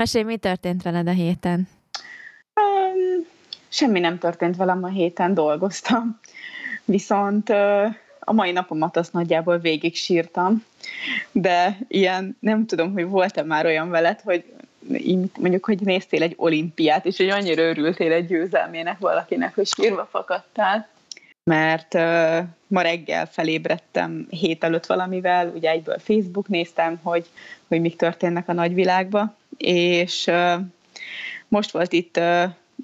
Mesélj, mi történt veled a héten? Um, semmi nem történt velem a héten, dolgoztam. Viszont uh, a mai napomat azt nagyjából végig sírtam, de ilyen, nem tudom, hogy volt-e már olyan veled, hogy mondjuk, hogy néztél egy olimpiát, és hogy annyira örültél egy győzelmének valakinek, hogy sírva fakadtál mert uh, ma reggel felébredtem hét előtt valamivel, ugye egyből Facebook néztem, hogy, hogy mik történnek a nagyvilágba, és most volt itt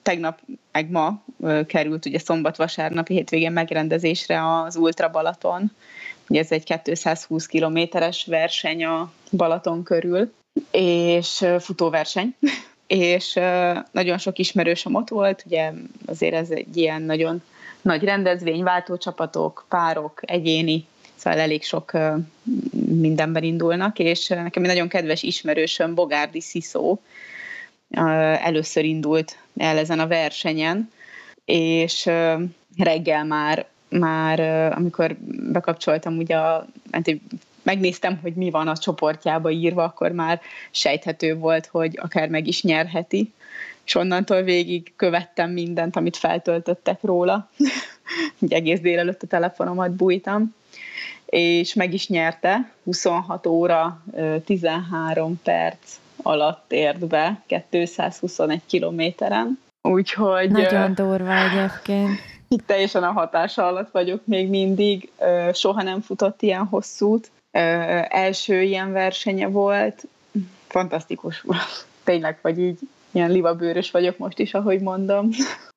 tegnap, meg ma került ugye szombat-vasárnapi hétvégén megrendezésre az Ultra Balaton, ugye ez egy 220 kilométeres verseny a Balaton körül, és futóverseny, és nagyon sok ismerősöm ott volt, ugye azért ez egy ilyen nagyon nagy rendezvény, váltócsapatok, párok, egyéni, szóval elég sok mindenben indulnak, és nekem egy nagyon kedves ismerősöm, Bogárdi Sziszó, először indult el ezen a versenyen, és reggel már, már amikor bekapcsoltam ugye a, hát megnéztem, hogy mi van a csoportjába írva, akkor már sejthető volt, hogy akár meg is nyerheti és onnantól végig követtem mindent, amit feltöltöttek róla. Így egész délelőtt a telefonomat bújtam, és meg is nyerte, 26 óra 13 perc alatt ért be, 221 kilométeren. Úgyhogy... Nagyon durva egyébként. Itt teljesen a hatása alatt vagyok még mindig, soha nem futott ilyen hosszút. Első ilyen versenye volt, fantasztikus volt. Tényleg, vagy így ilyen livabőrös vagyok most is, ahogy mondom.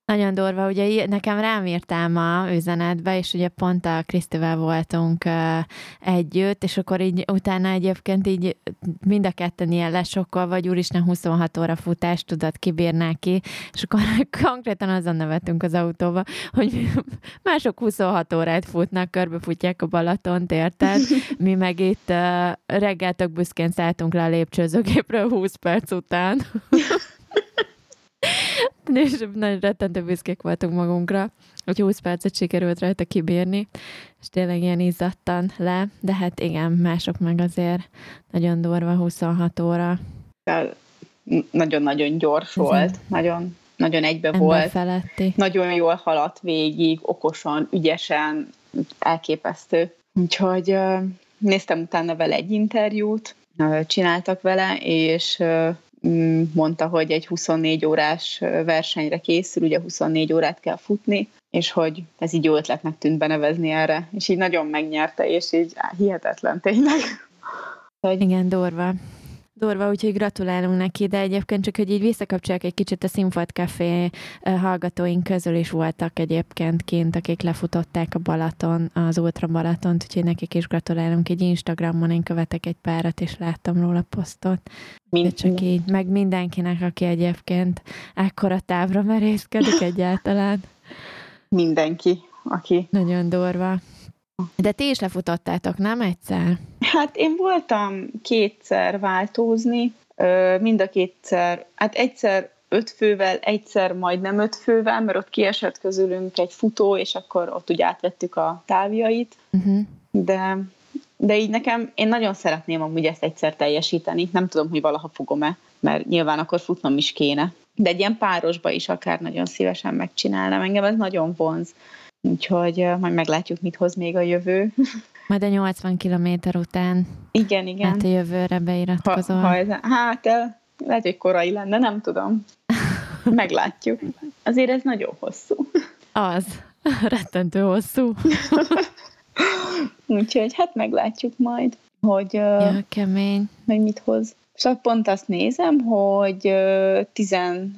Nagyon durva, ugye nekem rám írtál ma üzenetbe, és ugye pont a Krisztivel voltunk együtt, és akkor így utána egyébként így mind a ketten ilyen lesokkal vagy, úristen 26 óra futást tudod kibírná ki, és akkor konkrétan azon nevetünk az autóba, hogy mások 26 órát futnak, körbefutják a Balatont, érted? Mi meg itt uh, reggel tök büszkén szálltunk le a lépcsőzőgépről 20 perc után. és nagyon rettentő büszkék voltunk magunkra, hogy 20 percet sikerült rajta kibírni, és tényleg ilyen izzadtan le, de hát igen, mások meg azért nagyon durva 26 óra. Nagyon-nagyon gyors Ez volt, nagyon, nagyon egybe Ember volt. Feletti. Nagyon jól haladt végig, okosan, ügyesen, elképesztő. Úgyhogy néztem utána vele egy interjút, csináltak vele, és mondta, hogy egy 24 órás versenyre készül, ugye 24 órát kell futni, és hogy ez így jó ötletnek tűnt benevezni erre, és így nagyon megnyerte, és így á, hihetetlen tényleg. Igen, durva. Durva, úgyhogy gratulálunk neki, de egyébként csak, hogy így visszakapcsolják egy kicsit a Színfolt Café hallgatóink közül is voltak egyébként kint, akik lefutották a Balaton, az Ultra Balatont, úgyhogy nekik is gratulálunk. Egy Instagramon én követek egy párat, és láttam róla posztot. Mind, csak így, meg mindenkinek, aki egyébként ekkora távra merészkedik egyáltalán. Mindenki, aki. Nagyon durva. De ti is lefutottátok, nem egyszer? Hát én voltam kétszer váltózni, mind a kétszer, hát egyszer öt fővel, egyszer majdnem öt fővel, mert ott kiesett közülünk egy futó, és akkor ott úgy átvettük a távjait, uh-huh. de, de így nekem, én nagyon szeretném amúgy ezt egyszer teljesíteni, nem tudom, hogy valaha fogom-e, mert nyilván akkor futnom is kéne, de egy ilyen párosba is akár nagyon szívesen megcsinálnám, engem ez nagyon vonz. Úgyhogy majd meglátjuk, mit hoz még a jövő. Majd a 80 kilométer után. Igen, igen. Hát a jövőre beiratkozol. Ha, ha ez, hát lehet, hogy korai lenne, nem tudom. Meglátjuk. Azért ez nagyon hosszú. Az. Rettentő hosszú. Úgyhogy hát meglátjuk majd, hogy, ja, kemény. hogy mit hoz. És pont azt nézem, hogy 12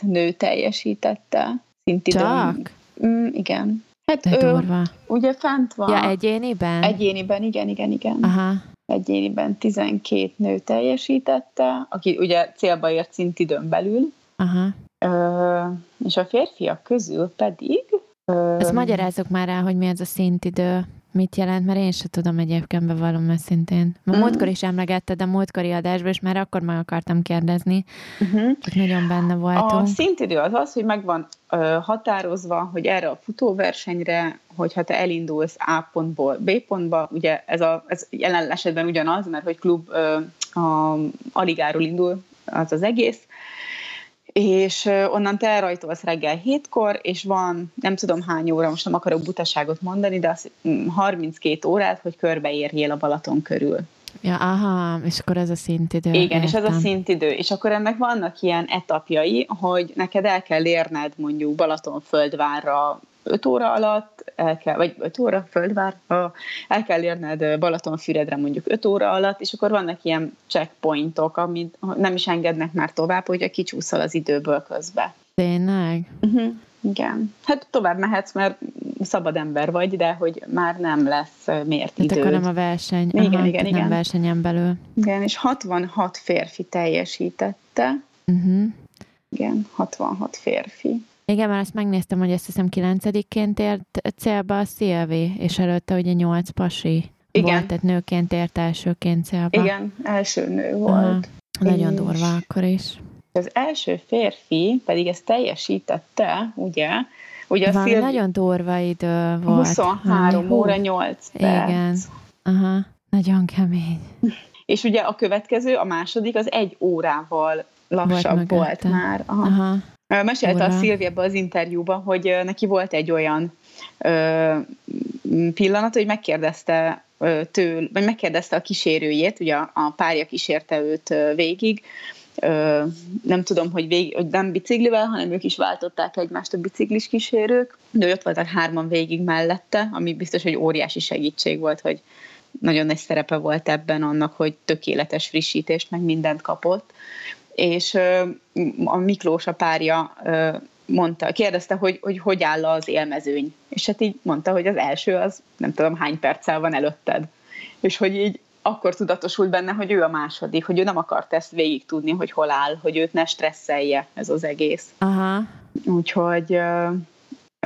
nő teljesítette szintidőn. Csak? Mm, igen. Hát De ő, durva. ugye fent van. Ja, egyéniben? Egyéniben, igen, igen, igen. Aha. Egyéniben 12 nő teljesítette, aki ugye célba ért szintidőn belül. Aha. Ö, és a férfiak közül pedig... Ö, Ezt magyarázzuk már rá, hogy mi ez a szintidő mit jelent, mert én sem tudom egyébként bevallom őszintén. Ma mm. múltkor is emlegetted a múltkori adásban, és már akkor meg akartam kérdezni, uh-huh. nagyon benne voltunk. A szintidő az az, hogy megvan határozva, hogy erre a futóversenyre, hogyha te elindulsz A pontból B pontba, ugye ez, a, ez jelen esetben ugyanaz, mert hogy klub a Aligáról indul az az egész, és onnan te elrajtolsz reggel hétkor, és van nem tudom hány óra, most nem akarok butaságot mondani, de az 32 órát, hogy körbeérjél a Balaton körül. Ja, aha, és akkor ez a szintidő. Igen, értem. és ez a szintidő. És akkor ennek vannak ilyen etapjai, hogy neked el kell érned mondjuk Balatonföldvárra 5 óra alatt, el kell, vagy 5 óra, földvár, el kell érned Balatonfüredre mondjuk 5 óra alatt, és akkor vannak ilyen checkpointok, amit nem is engednek már tovább, hogy kicsúszol az időből közbe. Tényleg? Uh-huh. Igen. Hát tovább mehetsz, mert szabad ember vagy, de hogy már nem lesz mért időd. akkor nem a verseny. Igen, Aha, igen, igen. Nem versenyen belül. Igen, és 66 férfi teljesítette. Uh-huh. Igen, 66 férfi. Igen, mert azt megnéztem, hogy azt hiszem 9-ként ért célba a Szilvi, és előtte ugye 8 pasi Igen. volt, tehát nőként ért elsőként célba. Igen, első nő volt. Aha. Nagyon és durva akkor is. Az első férfi pedig ezt teljesítette, ugye, Ugye a Szilvi... nagyon durva idő volt. 23 óra 8 perc. Igen. Aha, nagyon kemény. És ugye a következő, a második, az egy órával lassabb volt, volt már. Aha. Aha. Mesélte Ura. a Szilvi ebbe az interjúban, hogy neki volt egy olyan ö, pillanat, hogy megkérdezte től, vagy megkérdezte a kísérőjét, ugye a, a párja kísérte őt végig, ö, nem tudom, hogy, vég, hogy nem biciklivel, hanem ők is váltották egymást a biciklis kísérők, de ott voltak hárman végig mellette, ami biztos, hogy óriási segítség volt, hogy nagyon nagy szerepe volt ebben annak, hogy tökéletes frissítést, meg mindent kapott és a Miklós a párja mondta, kérdezte, hogy, hogy hogy áll az élmezőny. És hát így mondta, hogy az első az nem tudom hány perccel van előtted. És hogy így akkor tudatosult benne, hogy ő a második, hogy ő nem akart ezt végig tudni, hogy hol áll, hogy őt ne stresszelje ez az egész. Aha. Úgyhogy ö,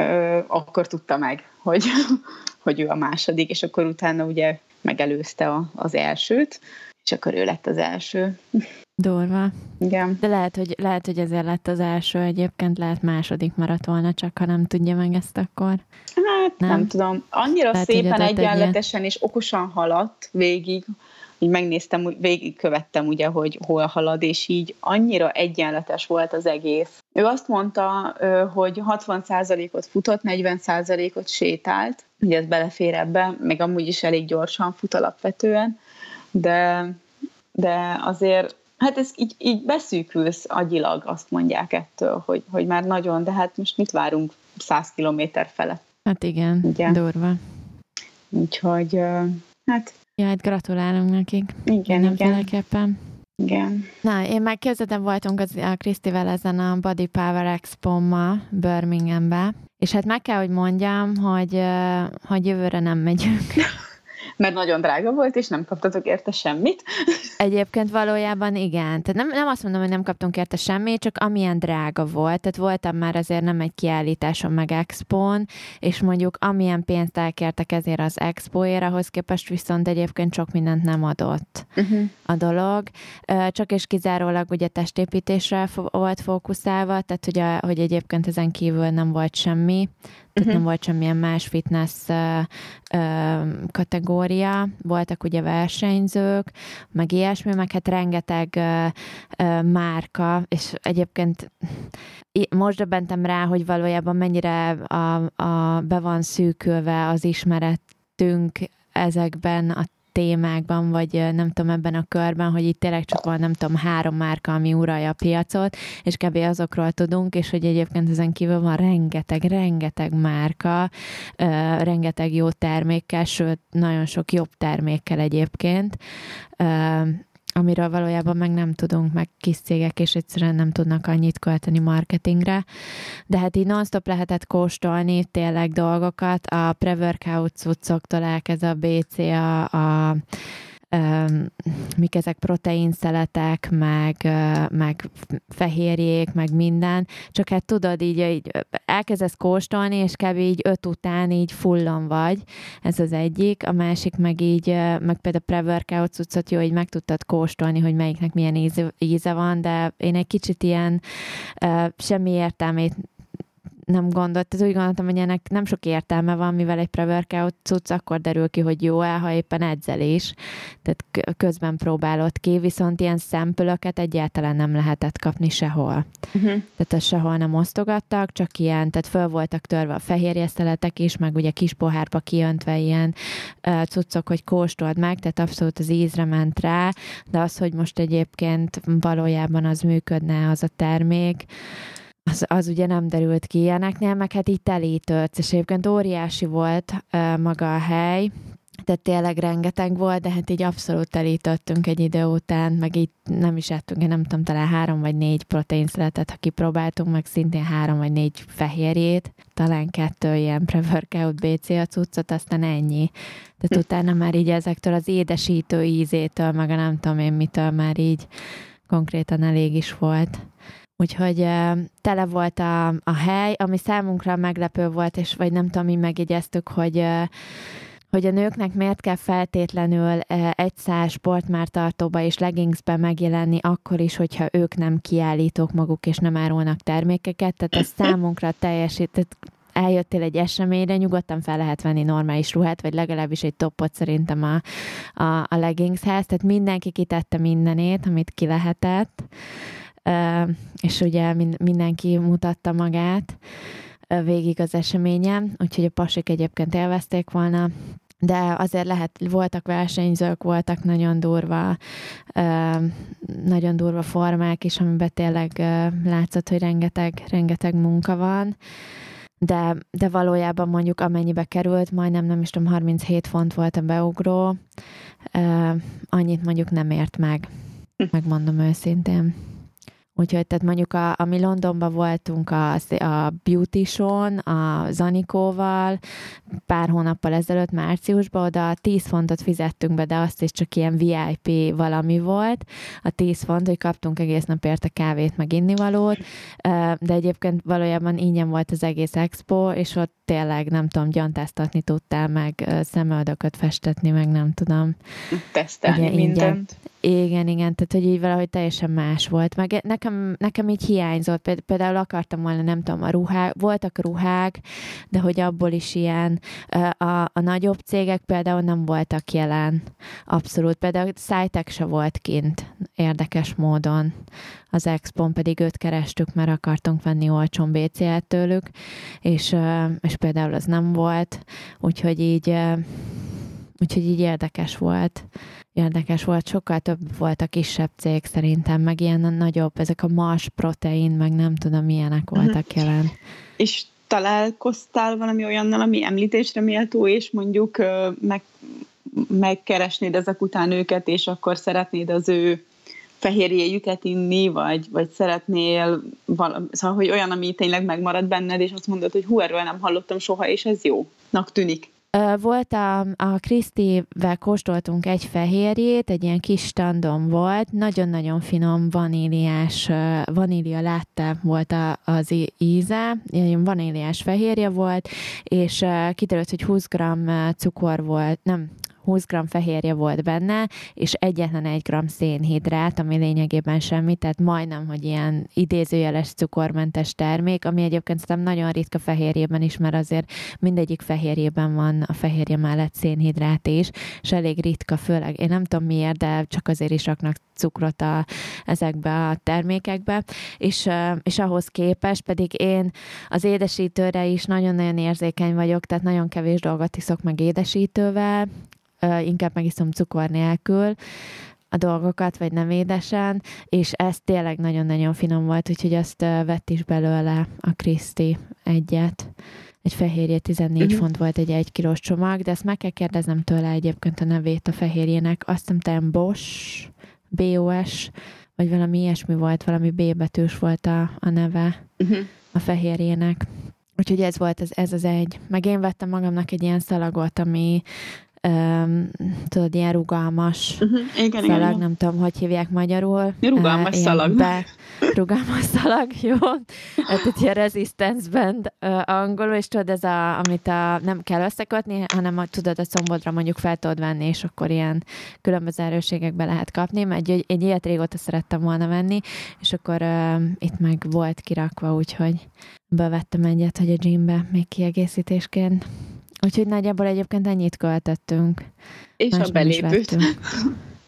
ö, akkor tudta meg, hogy, hogy ő a második, és akkor utána ugye megelőzte a, az elsőt, és akkor ő lett az első. Durva. Igen. De lehet hogy, lehet, hogy ezért lett az első, egyébként lehet második maradt volna, csak ha nem tudja meg ezt akkor. Hát nem, nem tudom. Annyira lehet, szépen egyenletesen és okosan haladt végig, így megnéztem, végig követtem ugye, hogy hol halad, és így annyira egyenletes volt az egész. Ő azt mondta, hogy 60%-ot futott, 40%-ot sétált, ugye ez belefér ebbe, meg amúgy is elég gyorsan fut alapvetően, de, de azért Hát ez így, így beszűkülsz agyilag, azt mondják ettől, hogy, hogy már nagyon, de hát most mit várunk 100 kilométer felett? Hát igen, Ugye? durva. Úgyhogy, hát... Ja, hát gratulálunk nekik. Igen, Mindenféleképpen. Igen. Na, én már képzeltem voltunk az, a Krisztivel ezen a Body Power Expo-ma Birminghambe, és hát meg kell, hogy mondjam, hogy, hogy jövőre nem megyünk. mert nagyon drága volt, és nem kaptatok érte semmit. Egyébként valójában igen. Tehát nem, nem azt mondom, hogy nem kaptunk érte semmit, csak amilyen drága volt. Tehát voltam már azért nem egy kiállításon meg expón, és mondjuk amilyen pénzt elkértek ezért az expóért, ahhoz képest viszont egyébként sok mindent nem adott uh-huh. a dolog. Csak és kizárólag ugye testépítésre volt fókuszálva, tehát hogy, a, hogy egyébként ezen kívül nem volt semmi tehát uh-huh. nem volt semmilyen más fitness uh, uh, kategória, voltak ugye versenyzők, meg ilyesmi, meg hát rengeteg uh, uh, márka, és egyébként most döbbentem rá, hogy valójában mennyire a, a, be van szűkülve az ismeretünk ezekben a témákban, vagy nem tudom, ebben a körben, hogy itt tényleg csak van, nem tudom, három márka, ami uralja a piacot, és kb. azokról tudunk, és hogy egyébként ezen kívül van rengeteg, rengeteg márka, rengeteg jó termékkel, sőt, nagyon sok jobb termékkel egyébként, amiről valójában meg nem tudunk, meg kis cégek, és egyszerűen nem tudnak annyit költeni marketingre. De hát így non-stop lehetett kóstolni tényleg dolgokat, a pre-workout cuccoktól elkezd a BC, a, a mik ezek? Proteinszeletek, meg, meg fehérjék, meg minden, csak hát tudod, így, így elkezdesz kóstolni, és kb. így öt után így fullon vagy, ez az egyik, a másik meg így, meg például pre-workout cuccot jó, hogy meg tudtad kóstolni, hogy melyiknek milyen íze, íze van, de én egy kicsit ilyen semmi értelmét nem gondolt, tehát úgy gondoltam, hogy ennek nem sok értelme van, mivel egy pre-workout cucc akkor derül ki, hogy jó-e, ha éppen edzelés, tehát közben próbálod ki, viszont ilyen szempülöket egyáltalán nem lehetett kapni sehol. Uh-huh. Tehát ezt sehol nem osztogattak, csak ilyen, tehát föl voltak törve a fehérjeszteletek is, meg ugye kis pohárba kijöntve ilyen uh, cuccok, hogy kóstold meg, tehát abszolút az ízre ment rá, de az, hogy most egyébként valójában az működne az a termék, az, az ugye nem derült ki ilyeneknél, meg hát itt telítődsz, és egyébként óriási volt uh, maga a hely, tehát tényleg rengeteg volt, de hát így abszolút telítettünk egy idő után, meg így nem is ettünk, én nem tudom, talán három vagy négy proteinszeletet, ha kipróbáltunk, meg szintén három vagy négy fehérjét, talán kettő ilyen pre-workout BCA cuccot, aztán ennyi. Tehát hm. utána már így ezektől az édesítő ízétől, meg a nem tudom én mitől már így konkrétan elég is volt. Úgyhogy tele volt a, a hely, ami számunkra meglepő volt, és vagy nem tudom, mi megjegyeztük, hogy hogy a nőknek miért kell feltétlenül egy száz sportmártartóba és leggingsbe megjelenni akkor is, hogyha ők nem kiállítók maguk és nem árulnak termékeket, tehát ez számunkra teljesített eljöttél egy eseményre, nyugodtan fel lehet venni normális ruhát, vagy legalábbis egy topot szerintem a, a, a leggingshez, tehát mindenki kitette mindenét, amit ki lehetett és ugye mindenki mutatta magát végig az eseményen, úgyhogy a pasik egyébként élvezték volna, de azért lehet, voltak versenyzők, voltak nagyon durva, nagyon durva formák is, amiben tényleg látszott, hogy rengeteg, rengeteg munka van, de, de valójában mondjuk amennyibe került, majdnem nem is tudom, 37 font volt a beugró, annyit mondjuk nem ért meg, hm. megmondom őszintén. Úgyhogy tehát mondjuk a, a mi Londonban voltunk a, a Beauty Show-n, a Zanikóval, pár hónappal ezelőtt, márciusban, oda 10 fontot fizettünk be, de azt is csak ilyen VIP valami volt. A 10 font, hogy kaptunk egész nap érte kávét, meg innivalót, de egyébként valójában ingyen volt az egész expo, és ott tényleg, nem tudom, gyantáztatni tudtál, meg szemöldököt festetni, meg nem tudom. Tesztelni Ugye, mindent. Igen, igen, tehát hogy így valahogy teljesen más volt. Meg nekem, nekem így hiányzott, például akartam volna, nem tudom, a ruhák, voltak ruhák, de hogy abból is ilyen, a, a nagyobb cégek például nem voltak jelen, abszolút. Például Szájtek se volt kint, érdekes módon. Az Expon pedig őt kerestük, mert akartunk venni olcsón BCL-t tőlük, és, és például az nem volt, úgyhogy így Úgyhogy így érdekes volt. Érdekes volt, sokkal több volt a kisebb cég szerintem, meg ilyen nagyobb, ezek a Mars protein, meg nem tudom, milyenek mhm. voltak jelen. És találkoztál valami olyannal, ami említésre méltó, és mondjuk meg, megkeresnéd ezek után őket, és akkor szeretnéd az ő fehérjéjüket inni, vagy, vagy szeretnél valami, szóval, hogy olyan, ami tényleg megmarad benned, és azt mondod, hogy hú, erről nem hallottam soha, és ez jónak tűnik. Volt a, a Krisztivel kóstoltunk egy fehérjét, egy ilyen kis standom volt, nagyon-nagyon finom vaníliás, vanília látta volt az íze, ilyen vaníliás fehérje volt, és kiderült, hogy 20 g cukor volt, nem, 20 g fehérje volt benne, és egyetlen egy g szénhidrát, ami lényegében semmi, tehát majdnem, hogy ilyen idézőjeles cukormentes termék, ami egyébként szerintem nagyon ritka fehérjében is, mert azért mindegyik fehérjében van a fehérje mellett szénhidrát is, és elég ritka, főleg én nem tudom miért, de csak azért is raknak cukrot a, ezekbe a termékekbe, és, és ahhoz képest pedig én az édesítőre is nagyon-nagyon érzékeny vagyok, tehát nagyon kevés dolgot iszok meg édesítővel, inkább megiszom cukor nélkül a dolgokat, vagy nem édesen, és ez tényleg nagyon-nagyon finom volt, úgyhogy azt vett is belőle a Kriszti egyet. Egy fehérje 14 uh-huh. font volt egy egy kilós csomag, de ezt meg kell kérdeznem tőle egyébként a nevét a fehérjének. Azt hiszem, talán Bosch, BOS, vagy valami ilyesmi volt, valami B betűs volt a, a neve uh-huh. a fehérjének. Úgyhogy ez volt az, ez az egy. Meg én vettem magamnak egy ilyen szalagot, ami um, tudod, ilyen rugalmas uh-huh. igen, szalag, igen, nem tudom, hogy hívják magyarul. Rugalmas uh, szalag. Be, rugalmas szalag, jó? Hát itt ilyen resistance band uh, angolul, és tudod, ez a, amit a, nem kell összekötni, hanem a, tudod, a combodra mondjuk fel tudod venni, és akkor ilyen különböző erőségekbe lehet kapni, mert egy, egy ilyet régóta szerettem volna venni, és akkor uh, itt meg volt kirakva, úgyhogy bevettem egyet, hogy a gymbe még kiegészítésként. Úgyhogy nagyjából egyébként ennyit költöttünk. És Más a belépőt.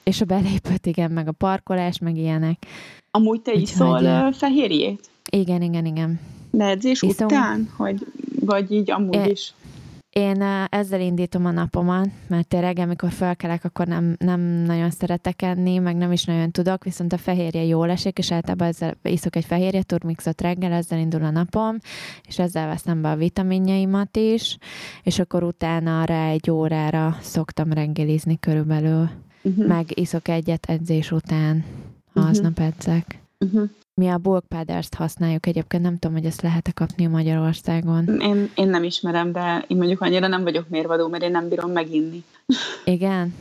És a belépőt, igen, meg a parkolás, meg ilyenek. Amúgy te Úgyhogy iszol fehérjét? Igen, igen, igen. De edzés Iszom... után? Hogy, vagy így amúgy é, is? Én ezzel indítom a napomat, mert tényleg, amikor felkelek, akkor nem, nem nagyon szeretek enni, meg nem is nagyon tudok, viszont a fehérje jól esik, és általában ezzel iszok egy fehérje turmixot reggel, ezzel indul a napom, és ezzel veszem be a vitaminjaimat is, és akkor utána arra egy órára szoktam reggelizni körülbelül, uh-huh. meg iszok egyet edzés után, ha uh-huh. aznap edzek. Uh-huh. Mi a bulk powders használjuk egyébként, nem tudom, hogy ezt lehet-e kapni Magyarországon. Én, én nem ismerem, de én mondjuk annyira nem vagyok mérvadó, mert én nem bírom meginni. Igen?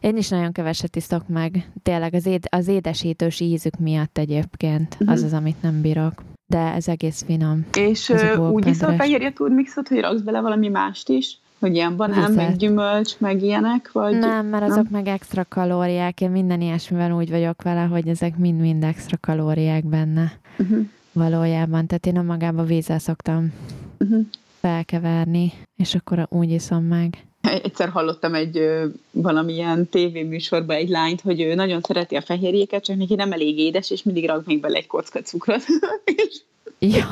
Én is nagyon keveset iszok meg. Tényleg az, éd, az édesítős ízük miatt egyébként. Uh-huh. Az az, amit nem bírok. De ez egész finom. És úgy iszol fehérje turmixot, hogy raksz bele valami mást is? Hogy ilyen banán, Vizet. meg gyümölcs, meg ilyenek? Vagy... Nem, mert azok nem? meg extra kalóriák. Én minden ilyesmivel úgy vagyok vele, hogy ezek mind-mind extra kalóriák benne. Uh-huh. Valójában. Tehát én a magába vízzel szoktam uh-huh. felkeverni, és akkor úgy iszom meg. Egyszer hallottam egy ö, valamilyen tévéműsorban egy lányt, hogy ő nagyon szereti a fehérjéket, csak neki nem elég édes, és mindig rak még bele egy kocka cukrot. és ja.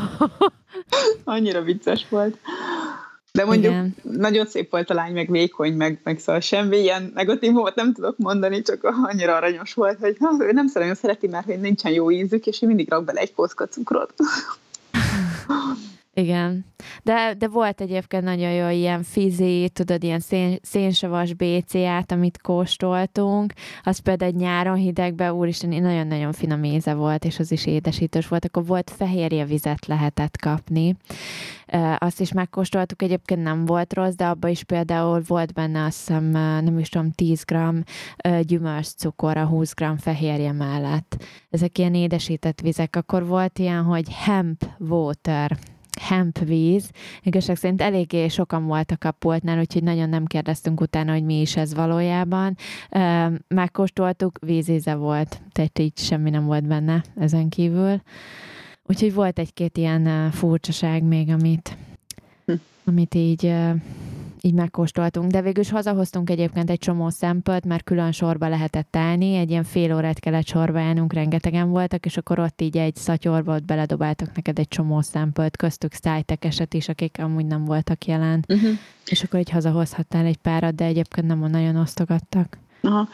Annyira vicces volt. De mondjuk Igen. nagyon szép volt a lány, meg vékony, meg, meg szóval semmi ilyen negatívumot nem tudok mondani, csak annyira aranyos volt, hogy ha, ő nem nagyon szereti, mert hogy nincsen jó ízük, és ő mindig rak bele egy kószka cukrot. Igen. De, de volt egyébként nagyon jó ilyen fizi, tudod, ilyen szén, szénsavas BCA-t, amit kóstoltunk, az például egy nyáron hidegben, úristen, nagyon-nagyon finom íze volt, és az is édesítős volt, akkor volt fehérje vizet lehetett kapni. Azt is megkóstoltuk, egyébként nem volt rossz, de abban is például volt benne azt hiszem, nem is tudom, 10 g gyümölcscukor a 20 g fehérje mellett. Ezek ilyen édesített vizek. Akkor volt ilyen, hogy hemp water, hemp víz. Igazság szerint eléggé sokan voltak a pultnál, úgyhogy nagyon nem kérdeztünk utána, hogy mi is ez valójában. Megkóstoltuk, vízíze volt, tehát így semmi nem volt benne ezen kívül. Úgyhogy volt egy-két ilyen furcsaság még, amit, hm. amit így így megkóstoltunk, de végül is hazahoztunk egyébként egy csomó szempölt, mert külön sorba lehetett állni, egy ilyen fél órát kellett sorba állnunk, rengetegen voltak, és akkor ott így egy szatyorba ott beledobáltak neked egy csomó szempölt, köztük eset is, akik amúgy nem voltak jelen, uh-huh. és akkor így hazahozhattál egy párat, de egyébként nem nagyon osztogattak. Aha.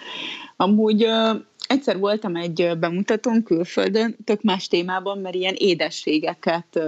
Amúgy uh, egyszer voltam egy bemutatón külföldön, tök más témában, mert ilyen édességeket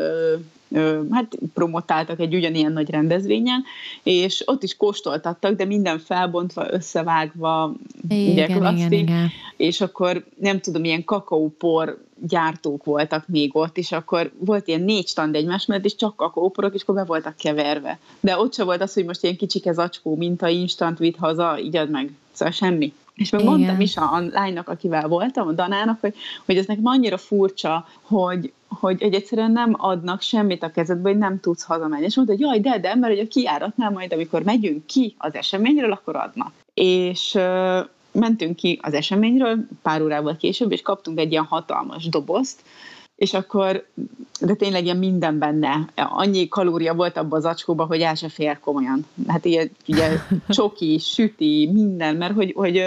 hát promotáltak egy ugyanilyen nagy rendezvényen, és ott is kóstoltattak, de minden felbontva, összevágva, igen, ugye klasszik, igen, igen. és akkor nem tudom, ilyen kakaópor gyártók voltak még ott, és akkor volt ilyen négy stand egymás mellett, és csak kakaóporok, és akkor be voltak keverve. De ott se volt az, hogy most ilyen kicsike zacskó minta, instant vitt haza, így ad meg. Szóval semmi. És meg Igen. mondtam is a, a lánynak, akivel voltam, a Danának, hogy, hogy ez nekem annyira furcsa, hogy, hogy, hogy egyszerűen nem adnak semmit a kezedbe, hogy nem tudsz hazamenni. És mondta, hogy jaj, de, de, mert hogy a kiáratnál majd, amikor megyünk ki az eseményről, akkor adnak. És uh, mentünk ki az eseményről pár órával később, és kaptunk egy ilyen hatalmas dobozt, és akkor, de tényleg ilyen minden benne. Annyi kalória volt abban az acskóban, hogy el se fér komolyan. Hát ilyen, ugye csoki, süti, minden, mert hogy, hogy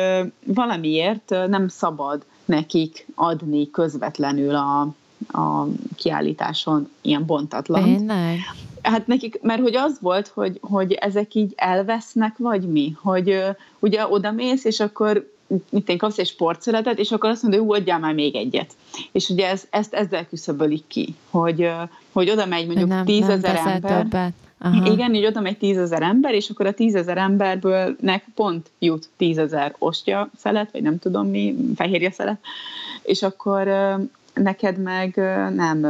valamiért nem szabad nekik adni közvetlenül a, a kiállításon ilyen bontatlan. Tényleg? Hát nekik, mert hogy az volt, hogy, hogy ezek így elvesznek, vagy mi? Hogy ugye oda mész, és akkor mit én kapsz egy sportszeletet, és akkor azt mondja, hogy adjál már még egyet. És ugye ez, ezt ezzel küszöbölik ki, hogy, hogy oda megy mondjuk tízezer ember. Többet. Aha. Igen, így oda megy tízezer ember, és akkor a tízezer emberből nek pont jut tízezer ostya szelet, vagy nem tudom mi, fehérje szelet, és akkor neked meg nem,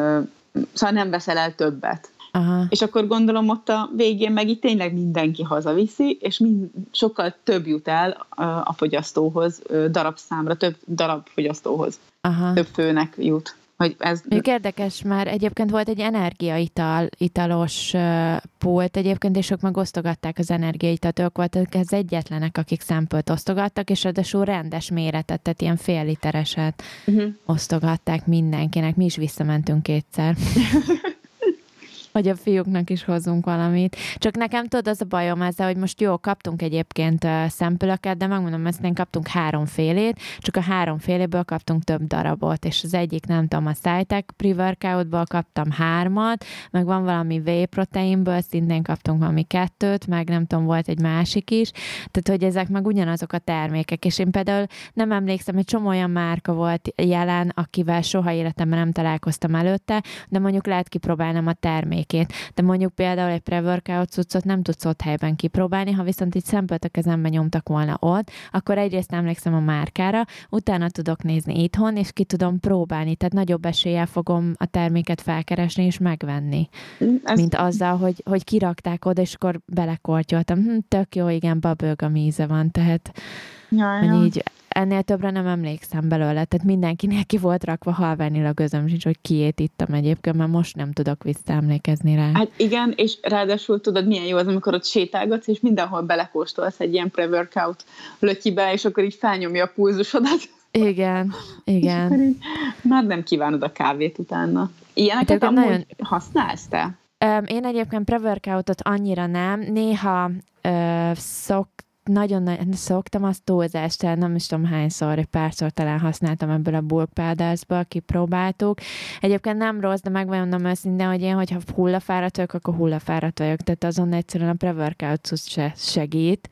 szóval nem veszel el többet. Aha. És akkor gondolom ott a végén meg itt tényleg mindenki hazaviszi, és mind, sokkal több jut el a fogyasztóhoz, darabszámra, több darab fogyasztóhoz. Aha. Több főnek jut. Hogy ez... Még érdekes, már egyébként volt egy energiaital, italos uh, pult egyébként, és ők meg osztogatták az energiaitalt, ők voltak az egyetlenek, akik szempölt osztogattak, és ráadásul rendes méretet, tehát ilyen fél litereset uh-huh. osztogatták mindenkinek. Mi is visszamentünk kétszer. hogy a fiúknak is hozunk valamit. Csak nekem tudod, az a bajom ezzel, hogy most jó, kaptunk egyébként szempülöket, de megmondom, ezt én kaptunk három félét, csak a három féléből kaptunk több darabot, és az egyik, nem tudom, a Cytec pre-workoutból kaptam hármat, meg van valami whey proteinből, szintén kaptunk valami kettőt, meg nem tudom, volt egy másik is, tehát hogy ezek meg ugyanazok a termékek, és én például nem emlékszem, hogy csomó olyan márka volt jelen, akivel soha életemben nem találkoztam előtte, de mondjuk lehet kipróbálnom a termék termékét. De mondjuk például egy pre-workout cuccot nem tudsz ott helyben kipróbálni, ha viszont egy szempölt a kezembe nyomtak volna ott, akkor egyrészt emlékszem a márkára, utána tudok nézni itthon, és ki tudom próbálni, tehát nagyobb eséllyel fogom a terméket felkeresni és megvenni, Ez... mint azzal, hogy, hogy kirakták oda, és akkor belekortyoltam. Hm, tök jó, igen, a íze van, tehát ja, ja. így ennél többre nem emlékszem belőle, tehát mindenkinek ki volt rakva halványilag közöm sincs, hogy kiét ittam egyébként, mert most nem tudok visszaemlékezni rá. Hát igen, és ráadásul tudod, milyen jó az, amikor ott sétálgatsz, és mindenhol belekóstolsz egy ilyen pre-workout lötyibe, és akkor így felnyomja a pulzusodat. Igen, igen. így már nem kívánod a kávét utána. Ilyeneket hát, amúgy nagyon... használsz te? Én egyébként pre-workoutot annyira nem, néha ö, szok, nagyon, nagyon szoktam azt túlzást, nem is tudom hányszor, egy párszor talán használtam ebből a bulk powdersból, kipróbáltuk. Egyébként nem rossz, de megmondom őszintén, hogy én, hogyha hullafáradt vagyok, akkor hullafáradt vagyok, tehát azon egyszerűen a pre-workout se segít.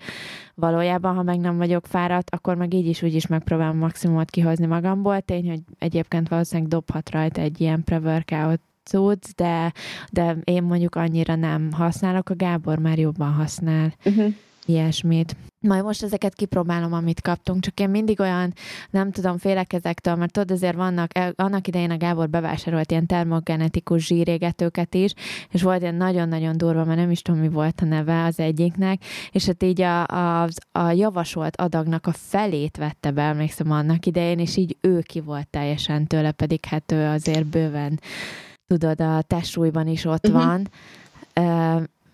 Valójában, ha meg nem vagyok fáradt, akkor meg így is úgy is megpróbálom maximumot kihozni magamból. Tény, hogy egyébként valószínűleg dobhat rajta egy ilyen pre-workout cucc, de, de én mondjuk annyira nem használok, a Gábor már jobban használ. Uh-huh ilyesmit. Majd most ezeket kipróbálom, amit kaptunk, csak én mindig olyan, nem tudom, félek ezektől, mert tudod, azért vannak, annak idején a Gábor bevásárolt ilyen termogenetikus zsírégetőket is, és volt ilyen nagyon-nagyon durva, mert nem is tudom, mi volt a neve az egyiknek, és hát így a, a, a javasolt adagnak a felét vette be, emlékszem annak idején, és így ő ki volt teljesen tőle, pedig hát ő azért bőven, tudod, a testsúlyban is ott uh-huh. van,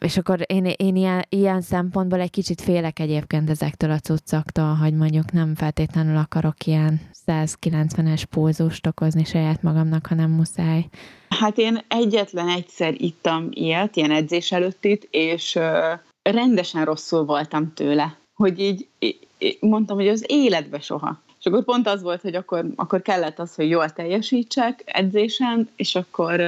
és akkor én, én ilyen, ilyen szempontból egy kicsit félek egyébként ezektől a cuccaktól, hogy mondjuk nem feltétlenül akarok ilyen 190-es pulzust okozni saját magamnak, hanem muszáj. Hát én egyetlen egyszer ittam ilyet, ilyen edzés előtt itt, és rendesen rosszul voltam tőle. Hogy így mondtam, hogy az életbe soha. És akkor pont az volt, hogy akkor, akkor kellett az, hogy jól teljesítsek edzésen, és akkor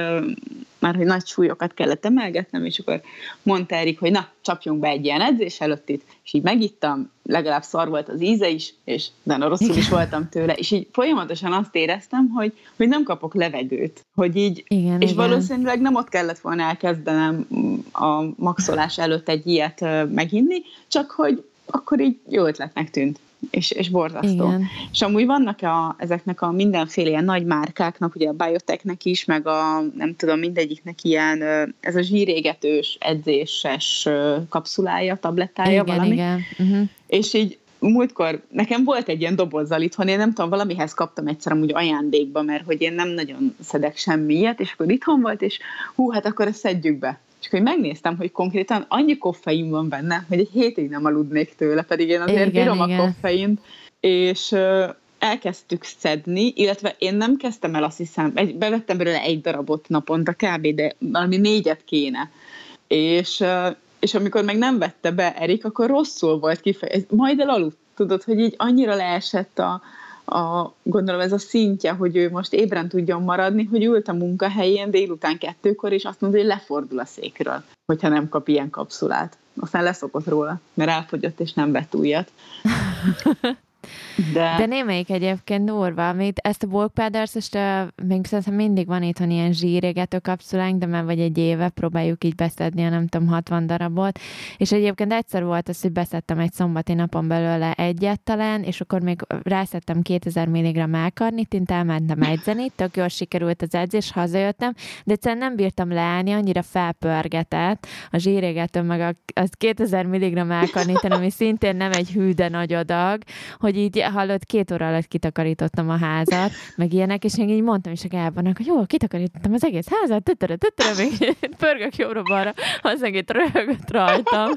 már, hogy nagy súlyokat kellett emelgetnem, és akkor mondta Erik, hogy na, csapjunk be egy ilyen edzés előtt itt, és így megittam, legalább szar volt az íze is, és de rosszul is voltam tőle, és így folyamatosan azt éreztem, hogy, hogy nem kapok levegőt, hogy így, igen, és igen. valószínűleg nem ott kellett volna elkezdenem a maxolás előtt egy ilyet meginni, csak hogy akkor így jó ötletnek tűnt és, és borzasztó. Igen. És amúgy vannak a, ezeknek a mindenféle ilyen nagy márkáknak, ugye a biotechnek is, meg a nem tudom, mindegyiknek ilyen, ez a zsírégetős, edzéses kapszulája, tablettája, igen, valami. Igen. Uh-huh. És így múltkor nekem volt egy ilyen dobozzal itthon, én nem tudom, valamihez kaptam egyszer amúgy ajándékba, mert hogy én nem nagyon szedek semmiet, és akkor itthon volt, és hú, hát akkor ezt szedjük be. És akkor megnéztem, hogy konkrétan annyi koffein van benne, hogy egy hétig nem aludnék tőle, pedig én azért igen, bírom igen. a koffeint, és elkezdtük szedni, illetve én nem kezdtem el azt hiszem, egy, bevettem belőle egy darabot naponta kb., de valami négyet kéne. És, és amikor meg nem vette be Erik, akkor rosszul volt kifejező. Majd elaludt, tudod, hogy így annyira leesett a, a, gondolom ez a szintje, hogy ő most ébren tudjon maradni, hogy ült a munkahelyén délután kettőkor, és azt mondja, hogy lefordul a székről, hogyha nem kap ilyen kapszulát. Aztán leszokott róla, mert elfogyott, és nem vett újat. De, De némelyik egyébként durva, amit ezt a bulk powders és még szerintem mindig van itthon ilyen zsírégető kapszulánk, de már vagy egy éve próbáljuk így beszedni a nem tudom 60 darabot, és egyébként egyszer volt az, hogy beszedtem egy szombati napon belőle egyet talán, és akkor még rászettem 2000 mg elkarnitint, elmentem edzeni, tök jól sikerült az edzés, hazajöttem, de egyszerűen nem bírtam leállni, annyira felpörgetett a zsírégető, meg az 2000 mg elkarnitin, ami szintén nem egy hű, de nagy adag, hogy így hallott, két óra alatt kitakarítottam a házat, meg ilyenek, és én így mondtam is a Gábornak, hogy jó, kitakarítottam az egész házat, tötöre, tötöre, még pörgök jobbra-balra, az egész röhögött rajtam.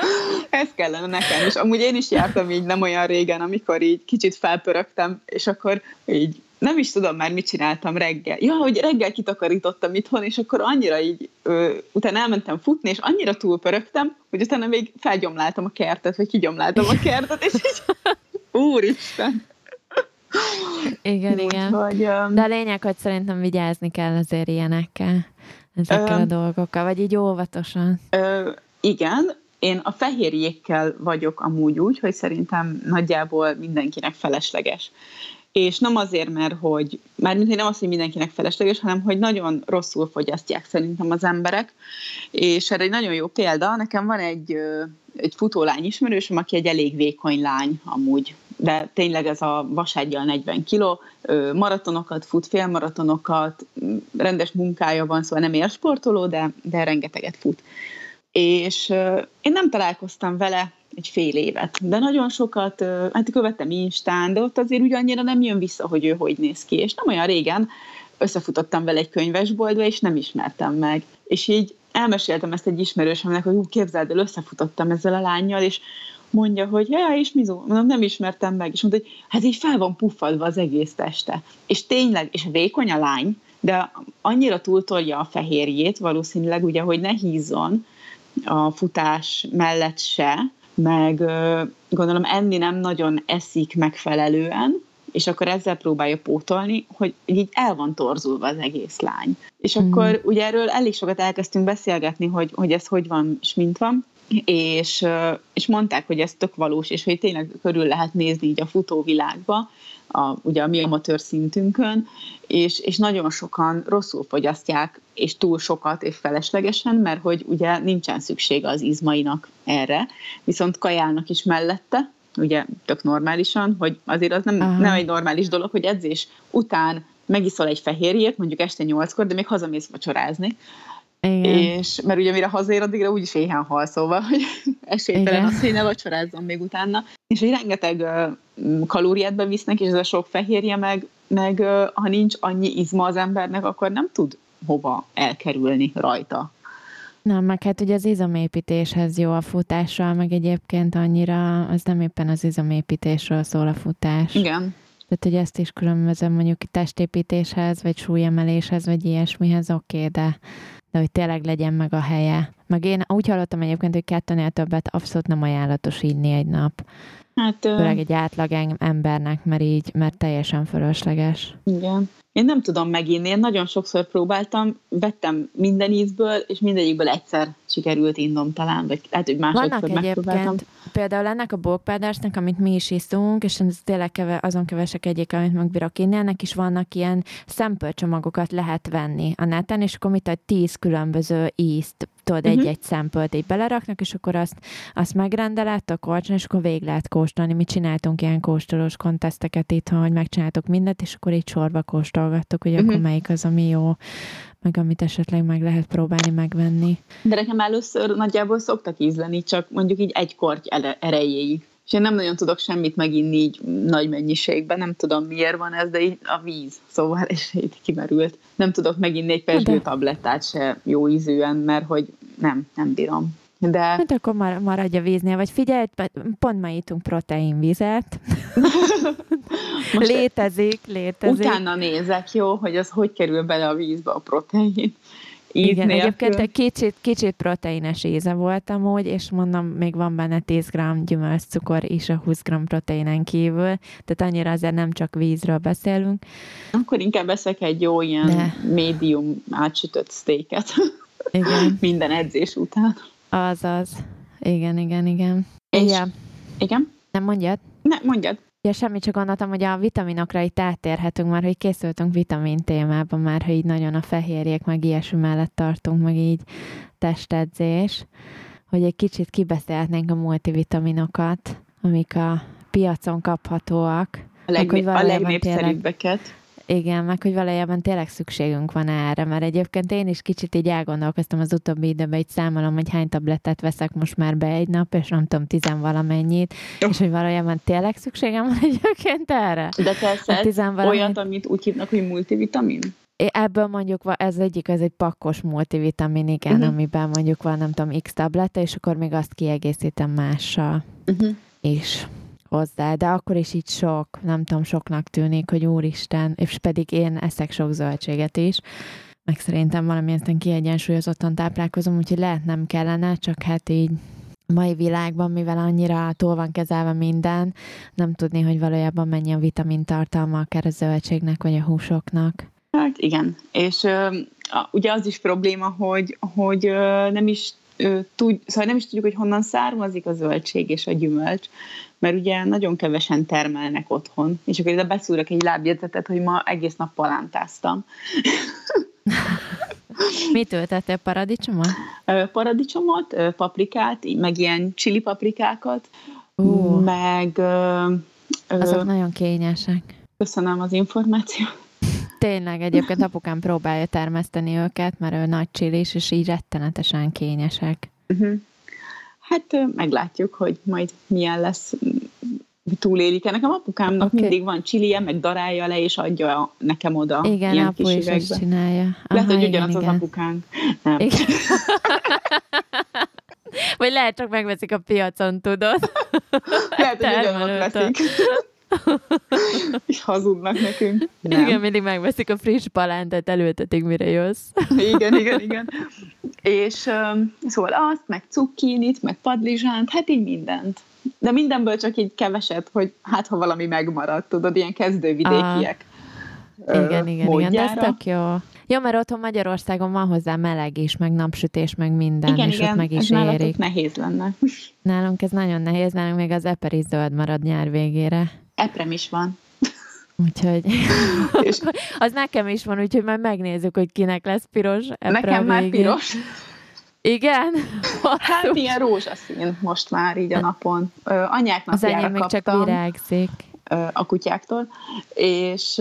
Ez kellene nekem, és amúgy én is jártam így nem olyan régen, amikor így kicsit felpörögtem, és akkor így nem is tudom már, mit csináltam reggel. Ja, hogy reggel kitakarítottam itthon, és akkor annyira így, ö, utána elmentem futni, és annyira túlpörögtem, hogy utána még felgyomláltam a kertet, vagy kigyomláltam a kertet, és így, úristen! Igen, igen. Vagy, um... De a lényeg, hogy szerintem vigyázni kell azért ilyenekkel, ezekkel um, a dolgokkal, vagy így óvatosan. Ö, igen, én a fehérjékkel vagyok amúgy úgy, hogy szerintem nagyjából mindenkinek felesleges és nem azért, mert hogy, mármint hogy nem azt, hogy mindenkinek felesleges, hanem hogy nagyon rosszul fogyasztják szerintem az emberek, és erre egy nagyon jó példa, nekem van egy, egy futólány ismerősöm, aki egy elég vékony lány amúgy, de tényleg ez a vasággyal 40 kiló, maratonokat fut, félmaratonokat, rendes munkája van, szóval nem élsportoló, de, de rengeteget fut. És én nem találkoztam vele egy fél évet. De nagyon sokat, hát követtem Instán, de ott azért úgy annyira nem jön vissza, hogy ő hogy néz ki. És nem olyan régen összefutottam vele egy könyvesboltba, és nem ismertem meg. És így elmeséltem ezt egy ismerősömnek, hogy úgy képzeld el, összefutottam ezzel a lányjal, és mondja, hogy ja, és Mizu, mondom, nem ismertem meg, és mondta, hogy hát így fel van puffadva az egész teste. És tényleg, és vékony a lány, de annyira túltolja a fehérjét, valószínűleg ugye, hogy ne hízzon a futás mellett se, meg gondolom enni nem nagyon eszik megfelelően, és akkor ezzel próbálja pótolni, hogy így el van torzulva az egész lány. És mm. akkor ugye erről elég sokat elkezdtünk beszélgetni, hogy, hogy ez hogy van és mint van, és, és mondták, hogy ez tök valós, és hogy tényleg körül lehet nézni így a futóvilágba, a, ugye a mi amatőr szintünkön, és, és nagyon sokan rosszul fogyasztják, és túl sokat, és feleslegesen, mert hogy ugye nincsen szüksége az izmainak erre, viszont kajálnak is mellette, ugye tök normálisan, hogy azért az nem, nem egy normális dolog, hogy edzés után megiszol egy fehérjét, mondjuk este nyolckor, de még hazamész vacsorázni, igen. És, mert ugye mire hazaér, addigra úgyis éhen hal, szóval, hogy esélytelen az, hogy ne vacsorázzon még utána. És hogy rengeteg uh, kalóriát bevisznek, és ez a sok fehérje, meg, meg uh, ha nincs annyi izma az embernek, akkor nem tud hova elkerülni rajta. Nem, meg hát ugye az izomépítéshez jó a futással, meg egyébként annyira, az nem éppen az izomépítésről szól a futás. Igen. Tehát, hogy ezt is különbözem mondjuk testépítéshez, vagy súlyemeléshez, vagy ilyesmihez, oké, okay, de de hogy tényleg legyen meg a helye. Meg én úgy hallottam egyébként, hogy kettőnél többet abszolút nem ajánlatos inni egy nap. Hát, Főleg egy átlag embernek, mert így, mert teljesen fölösleges. Igen. Én nem tudom meginni, én nagyon sokszor próbáltam, vettem minden ízből, és mindegyikből egyszer sikerült innom talán, vagy lehet, hogy másodszor Vannak egyébként, például ennek a bókpádásnak, amit mi is iszunk, és ez tényleg keve, azon kevesek egyik, amit megbírok inni, ennek is vannak ilyen szempölcsomagokat lehet venni a neten, és akkor mit, tíz különböző ízt tudod, uh-huh. egy-egy szempölt így beleraknak, és akkor azt, azt megrendelett a korcson, és akkor végig lehet kóstolni. Mi csináltunk ilyen kóstolós konteszteket itt, hogy megcsináltuk mindent, és akkor így sorba kóstolgattuk, hogy uh-huh. akkor melyik az, ami jó, meg amit esetleg meg lehet próbálni megvenni. De nekem először nagyjából szoktak ízleni, csak mondjuk így egy korty erejéig és én nem nagyon tudok semmit meginni így nagy mennyiségben, nem tudom miért van ez, de így a víz, szóval, és így kimerült. Nem tudok meginni egy pesgő tablettát se jó ízűen, mert hogy nem, nem bírom. De... Hát akkor mar- maradj a víznél, vagy figyelj, pont ma ítunk proteinvizet. létezik, létezik. Utána nézek, jó, hogy az hogy kerül bele a vízbe a protein íz Igen, nélkül. egyébként egy kicsit, kicsit proteines íze volt amúgy, és mondom, még van benne 10 g gyümölcscukor is a 20 g proteinen kívül, tehát annyira azért nem csak vízről beszélünk. Akkor inkább eszek egy jó ilyen De... médium átsütött steaket. Igen. Minden edzés után. Azaz. Igen, igen, igen. És, igen. Igen? Nem mondjad? Ne, mondjad. Ja, semmi, csak gondoltam, hogy a vitaminokra itt áttérhetünk már, hogy készültünk vitamin témában már, hogy így nagyon a fehérjék, meg ilyesmi mellett tartunk, meg így testedzés, hogy egy kicsit kibeszélhetnénk a multivitaminokat, amik a piacon kaphatóak. A, leg, a legnépszerűbbeket. Igen, meg hogy valójában tényleg szükségünk van erre, mert egyébként én is kicsit így elgondolkoztam az utóbbi időben, így számolom, hogy hány tabletet veszek most már be egy nap, és nem tudom, tizenvalamennyit, oh. és hogy valójában tényleg szükségem van egyébként erre. De te olyat, amit úgy hívnak, hogy multivitamin? Ebből mondjuk ez egyik, ez egy pakkos multivitamin, igen, uh-huh. amiben mondjuk van, nem tudom, x tabletta, és akkor még azt kiegészítem mással uh-huh. is hozzá, de akkor is így sok, nem tudom, soknak tűnik, hogy úristen, és pedig én eszek sok zöldséget is, meg szerintem valamilyen kiegyensúlyozottan táplálkozom, úgyhogy lehet nem kellene, csak hát így mai világban, mivel annyira túl van kezelve minden, nem tudni, hogy valójában mennyi a vitamin tartalma akár a zöldségnek, vagy a húsoknak. Hát igen, és uh, ugye az is probléma, hogy, hogy uh, nem is tud, szóval nem is tudjuk, hogy honnan származik a zöldség és a gyümölcs, mert ugye nagyon kevesen termelnek otthon, és akkor ide beszúrok egy lábjegyzetet, hogy ma egész nap palántáztam. Mit ültettél, paradicsomot? Paradicsomot, paprikát, meg ilyen csili paprikákat, uh. meg... Azok nagyon kényesek. Köszönöm az információt. Tényleg, egyébként apukám próbálja termeszteni őket, mert ő nagy csilis, és így rettenetesen kényesek. Uh-huh. Hát meglátjuk, hogy majd milyen lesz, túlélik-e. Nekem apukámnak okay. mindig van csilije, meg darálja le, és adja nekem oda. Igen, ilyen apu kis is ezt csinálja. Aha, lehet, hogy ugyanaz igen. az apukánk. Nem. Igen. Vagy lehet, csak megveszik a piacon, tudod? lehet, hogy ugyanaz veszik. és hazudnak nekünk. Nem. Igen, mindig megveszik a friss palántet, előtetik, mire jössz. igen, igen, igen. És um, szóval azt, meg cukkinit, meg padlizsánt, hát így mindent. De mindenből csak így keveset, hogy hát ha valami megmaradt, tudod, ilyen kezdővidékiek. Ah. Igen, igen, módjára. igen, de ez tök jó. Jó, mert otthon Magyarországon van hozzá meleg is, meg napsütés, meg minden, igen, és igen, ott meg is ez érik. nehéz lenne. Nálunk ez nagyon nehéz, nálunk még az eperi zöld marad nyár végére. Eprem is van. Úgyhogy és... az nekem is van, úgyhogy majd megnézzük, hogy kinek lesz piros. Nekem már piros. Igen? Hát ilyen rózsaszín most már így a napon. Ö, anyáknak Az enyém még csak virágzik. a kutyáktól, és,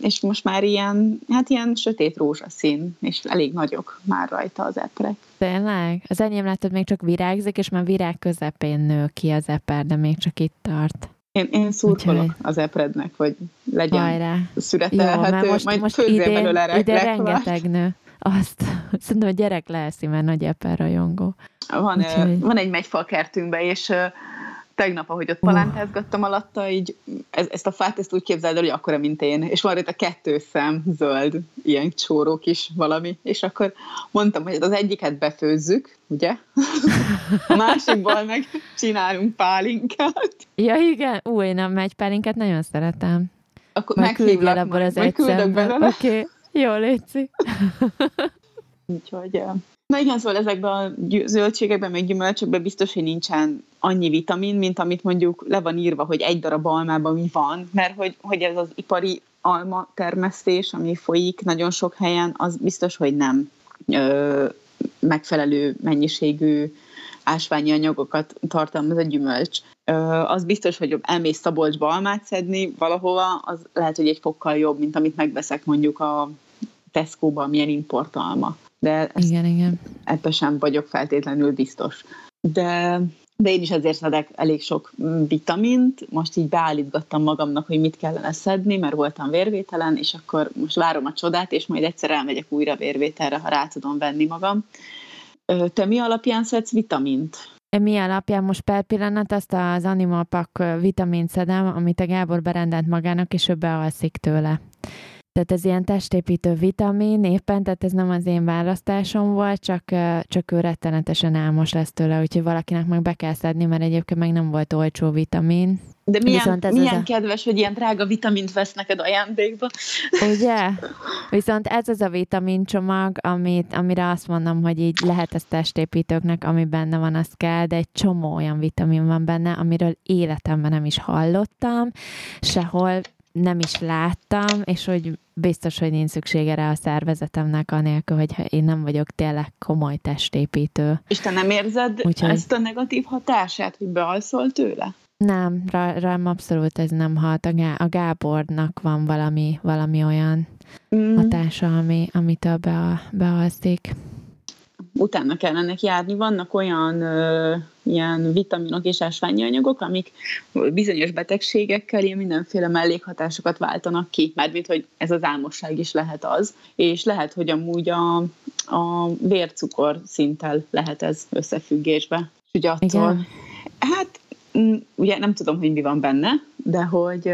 és most már ilyen, hát ilyen sötét rózsaszín, és elég nagyok már rajta az eprek. Tényleg? Az enyém látod még csak virágzik, és már virág közepén nő ki az eper, de még csak itt tart. Én, én szurkolok Úgyhogy... az eprednek, hogy legyen Hajrá. szüretelhető, Jó, most, majd most idén, belőle ide rengeteg nő. Azt szerintem a gyerek leeszi, mert nagy eper rajongó. Van, Úgyhogy... van egy megyfal kertünkben, és tegnap, ahogy ott palántázgattam alatta, így ez, ezt a fát ezt úgy képzeld el, hogy akkora, mint én, és van itt a kettő szem zöld, ilyen csóró kis valami, és akkor mondtam, hogy az egyiket befőzzük, ugye? A másikból meg csinálunk pálinkát. Ja, igen, ú, én a pálinkát nagyon szeretem. Akkor meghívlak abból az egy Oké, okay. jó, létszik. Úgyhogy Na igen, szóval ezekben a zöldségekben, meg gyümölcsökben biztos, hogy nincsen annyi vitamin, mint amit mondjuk le van írva, hogy egy darab almában mi van, mert hogy, hogy ez az ipari alma termesztés, ami folyik nagyon sok helyen, az biztos, hogy nem ö, megfelelő mennyiségű ásványi anyagokat tartalmaz a gyümölcs. Ö, az biztos, hogy elmész Szabolcsba almát szedni valahova, az lehet, hogy egy fokkal jobb, mint amit megveszek mondjuk a Tesco-ban, milyen importalma de igen, igen. ebben sem vagyok feltétlenül biztos. De, de én is ezért szedek elég sok vitamint, most így beállítgattam magamnak, hogy mit kellene szedni, mert voltam vérvételen, és akkor most várom a csodát, és majd egyszer elmegyek újra vérvételre, ha rá tudom venni magam. Te mi alapján szedsz vitamint? Mi alapján most per pillanat azt az Animal Pack vitamint szedem, amit a Gábor berendelt magának, és ő bealszik tőle. Tehát ez ilyen testépítő vitamin éppen, tehát ez nem az én választásom volt, csak, csak ő rettenetesen álmos lesz tőle, úgyhogy valakinek meg be kell szedni, mert egyébként meg nem volt olcsó vitamin. De milyen, Viszont ez milyen az a... kedves, hogy ilyen drága vitamint vesz neked ajándékba. Ugye? Viszont ez az a vitamincsomag, amit, amire azt mondom, hogy így lehet ez testépítőknek, ami benne van, az kell, de egy csomó olyan vitamin van benne, amiről életemben nem is hallottam, sehol nem is láttam, és hogy biztos, hogy nincs szüksége rá a szervezetemnek, anélkül, hogy én nem vagyok tényleg komoly testépítő. És te nem érzed Úgyhogy... ezt a negatív hatását, hogy bealszol tőle? Nem, rá, rám abszolút ez nem hat. A, Gá- a Gábornak van valami, valami olyan mm. hatása, ami, amitől be, bealszik utána kell ennek járni. Vannak olyan ö, ilyen vitaminok és ásványi anyagok, amik bizonyos betegségekkel ilyen mindenféle mellékhatásokat váltanak ki, mármint, hogy ez az álmosság is lehet az, és lehet, hogy amúgy a, a vércukor szinttel lehet ez összefüggésbe. És ugye attól, Igen. hát ugye nem tudom, hogy mi van benne, de hogy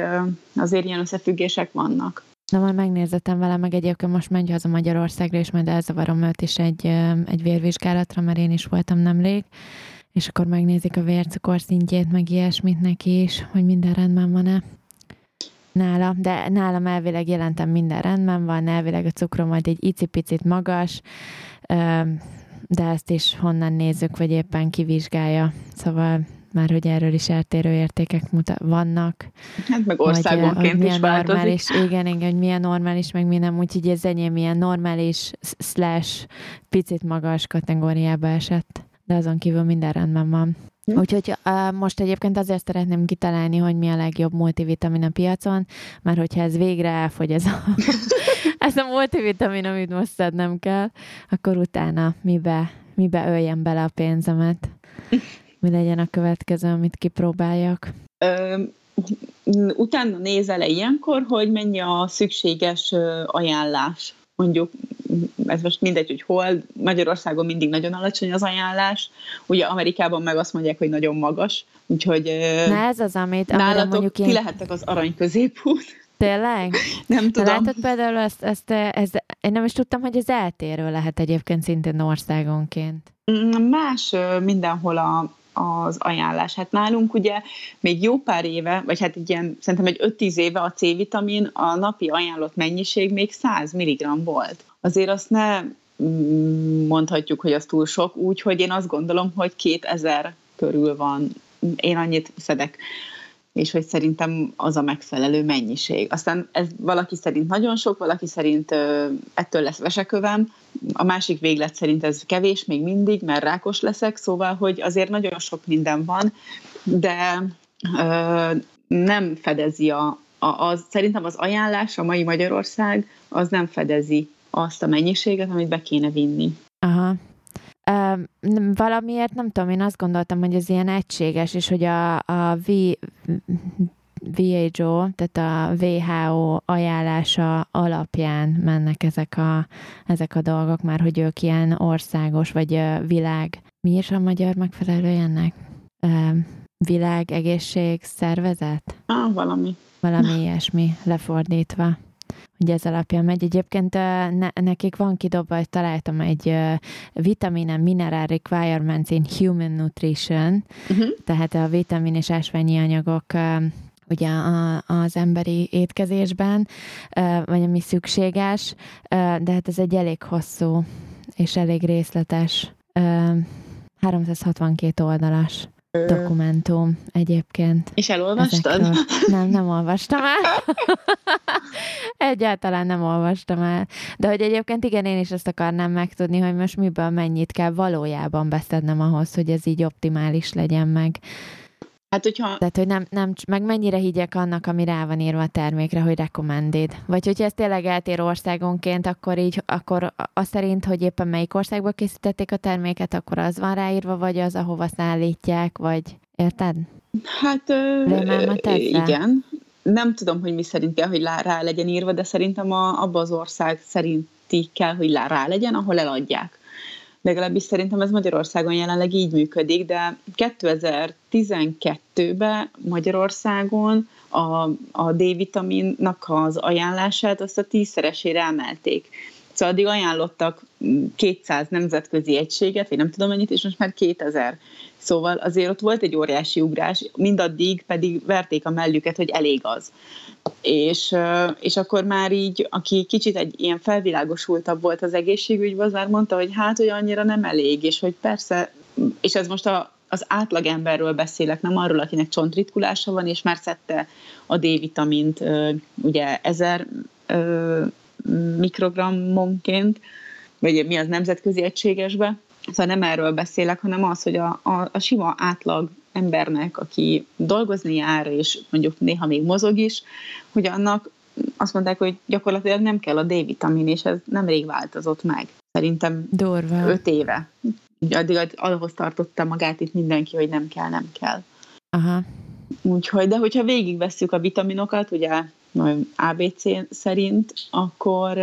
azért ilyen összefüggések vannak. Na, majd megnézzetem vele, meg egyébként most megy haza Magyarországra, és majd elzavarom őt is egy, egy vérvizsgálatra, mert én is voltam nemrég, és akkor megnézik a vércukor szintjét, meg ilyesmit neki is, hogy minden rendben van-e. Nála, de nálam elvileg jelentem minden rendben van, elvileg a cukrom majd egy icipicit magas, de ezt is honnan nézzük, vagy éppen kivizsgálja. Szóval már hogy erről is eltérő értékek muta- vannak. Hát meg országonként milyen is normális, Igen, igen, hogy milyen normális, meg mi nem, úgyhogy ez enyém ilyen normális slash picit magas kategóriába esett, de azon kívül minden rendben van. Hm? Úgyhogy uh, most egyébként azért szeretném kitalálni, hogy mi a legjobb multivitamin a piacon, mert hogyha ez végre elfogy ez a, ez a multivitamin, amit most szednem kell, akkor utána mibe, mibe öljem bele a pénzemet mi legyen a következő, amit kipróbáljak? Ö, utána nézel-e ilyenkor, hogy mennyi a szükséges ajánlás? Mondjuk, ez most mindegy, hogy hol, Magyarországon mindig nagyon alacsony az ajánlás, ugye Amerikában meg azt mondják, hogy nagyon magas, úgyhogy Na ez az, amit nálatok mondjuk én... ti lehettek az arany középút. Tényleg? Nem tudom. Látod például ezt, ezt, ezt, én nem is tudtam, hogy ez eltérő lehet egyébként szintén országonként. Mm, más mindenhol a, az ajánlás. Hát nálunk ugye még jó pár éve, vagy hát egy ilyen, szerintem egy 5-10 éve a C-vitamin, a napi ajánlott mennyiség még 100 mg volt. Azért azt ne mm, mondhatjuk, hogy az túl sok, úgyhogy én azt gondolom, hogy 2000 körül van. Én annyit szedek és hogy szerintem az a megfelelő mennyiség. Aztán ez valaki szerint nagyon sok, valaki szerint ettől lesz vesekövem, a másik véglet szerint ez kevés még mindig, mert rákos leszek, szóval, hogy azért nagyon sok minden van, de nem fedezi a, a, az, szerintem az ajánlás, a mai Magyarország, az nem fedezi azt a mennyiséget, amit be kéne vinni. Aha, valamiért nem tudom, én azt gondoltam, hogy ez ilyen egységes, és hogy a, a v, WHO, tehát a WHO ajánlása alapján mennek ezek a, ezek a dolgok, már hogy ők ilyen országos, vagy világ, mi is a magyar megfelelő ennek? Világ egészség szervezet? Ah, valami. Valami ilyesmi, lefordítva hogy ez alapján megy. Egyébként ne, nekik van kidobva, hogy találtam egy vitamin and mineral requirements in human nutrition, uh-huh. tehát a vitamin és ásványi anyagok ugye a, az emberi étkezésben, vagy ami szükséges, de hát ez egy elég hosszú és elég részletes, 362 oldalas dokumentum egyébként. És elolvastad? Ezekről. Nem, nem olvastam el. Egyáltalán nem olvastam el. De hogy egyébként igen, én is ezt akarnám megtudni, hogy most miből mennyit kell valójában beszednem ahhoz, hogy ez így optimális legyen meg. Hát, hogyha... Tehát, hogy nem, nem, meg mennyire higgyek annak, ami rá van írva a termékre, hogy recommended. Vagy hogyha ez tényleg eltér országonként, akkor így, akkor az szerint, hogy éppen melyik országból készítették a terméket, akkor az van ráírva, vagy az, ahova szállítják, vagy érted? Hát, ö, igen. Nem tudom, hogy mi szerint kell, hogy rá legyen írva, de szerintem a, abba az ország szerinti kell, hogy rá legyen, ahol eladják legalábbis szerintem ez Magyarországon jelenleg így működik, de 2012-ben Magyarországon a, a D-vitaminnak az ajánlását azt a tízszeresére emelték. Szóval addig ajánlottak 200 nemzetközi egységet, vagy nem tudom mennyit, és most már 2000. Szóval azért ott volt egy óriási ugrás, mindaddig pedig verték a mellüket, hogy elég az. És, és akkor már így, aki kicsit egy ilyen felvilágosultabb volt az egészségügyben, az már mondta, hogy hát, hogy annyira nem elég, és hogy persze, és ez most a, az átlagemberről beszélek, nem arról, akinek csontritkulása van, és már szedte a D-vitamint, ugye ezer mikrogrammonként, vagy mi az nemzetközi egységesbe, Szóval nem erről beszélek, hanem az, hogy a, a, a sima átlag embernek, aki dolgozni jár, és mondjuk néha még mozog is, hogy annak azt mondták, hogy gyakorlatilag nem kell a D-vitamin, és ez nemrég változott meg. Szerintem Durva. öt éve. Addig ahhoz tartotta magát itt mindenki, hogy nem kell, nem kell. Aha. Úgyhogy, de hogyha végigvesszük a vitaminokat, ugye ABC szerint, akkor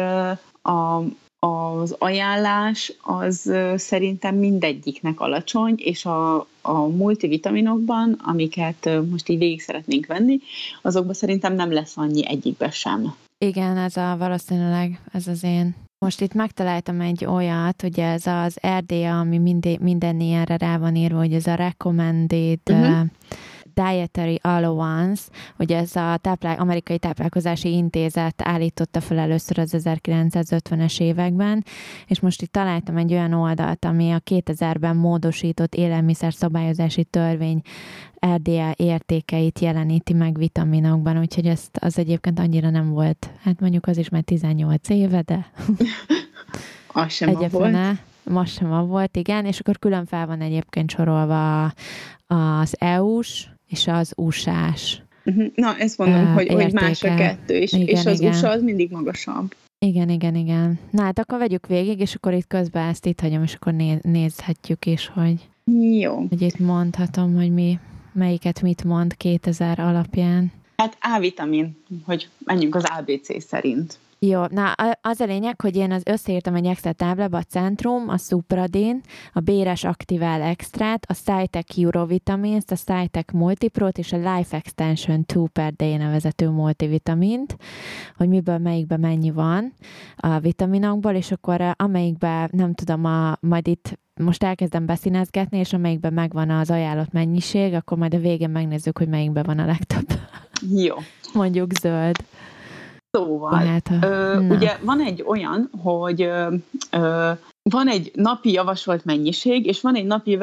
a, az ajánlás az szerintem mindegyiknek alacsony, és a, a multivitaminokban, amiket most így végig szeretnénk venni, azokban szerintem nem lesz annyi egyikbe sem. Igen, ez a valószínűleg, ez az én. Most itt megtaláltam egy olyat, hogy ez az RDA, ami minden, minden ilyenre rá van írva, hogy ez a recommended uh-huh. Dietary Allowance, hogy ez a táplál, amerikai táplálkozási intézet állította fel először az 1950-es években, és most itt találtam egy olyan oldalt, ami a 2000-ben módosított élelmiszer szabályozási törvény RDA értékeit jeleníti meg vitaminokban, úgyhogy ezt az egyébként annyira nem volt, hát mondjuk az is már 18 éve, de az sem volt. Most sem volt, igen, és akkor külön fel van egyébként sorolva az EU-s és az USA-s. Uh-huh. Na, ezt mondom, uh, hogy, hogy más a kettő, és, igen, és az igen. USA az mindig magasabb. Igen, igen, igen. Na hát akkor vegyük végig, és akkor itt közben ezt itt hagyom, és akkor néz, nézhetjük is, hogy, Jó. hogy itt mondhatom, hogy mi, melyiket mit mond 2000 alapján. Hát A-vitamin, hogy menjünk az ABC szerint. Jó, na az a lényeg, hogy én az összeírtam egy Excel táblába a Centrum, a Supradin, a Béres Actival Extrát, a Cytec Eurovitamins, a Cytec Multiprot és a Life Extension 2 per day nevezető multivitamint, hogy miből melyikbe mennyi van a vitaminokból, és akkor eh, amelyikbe, nem tudom, a, majd itt most elkezdem beszínezgetni, és amelyikben megvan az ajánlott mennyiség, akkor majd a végén megnézzük, hogy melyikben van a legtöbb. Jó. Mondjuk zöld. Szóval, hát, ö, ugye van egy olyan, hogy ö, ö, van egy napi javasolt mennyiség, és van egy napi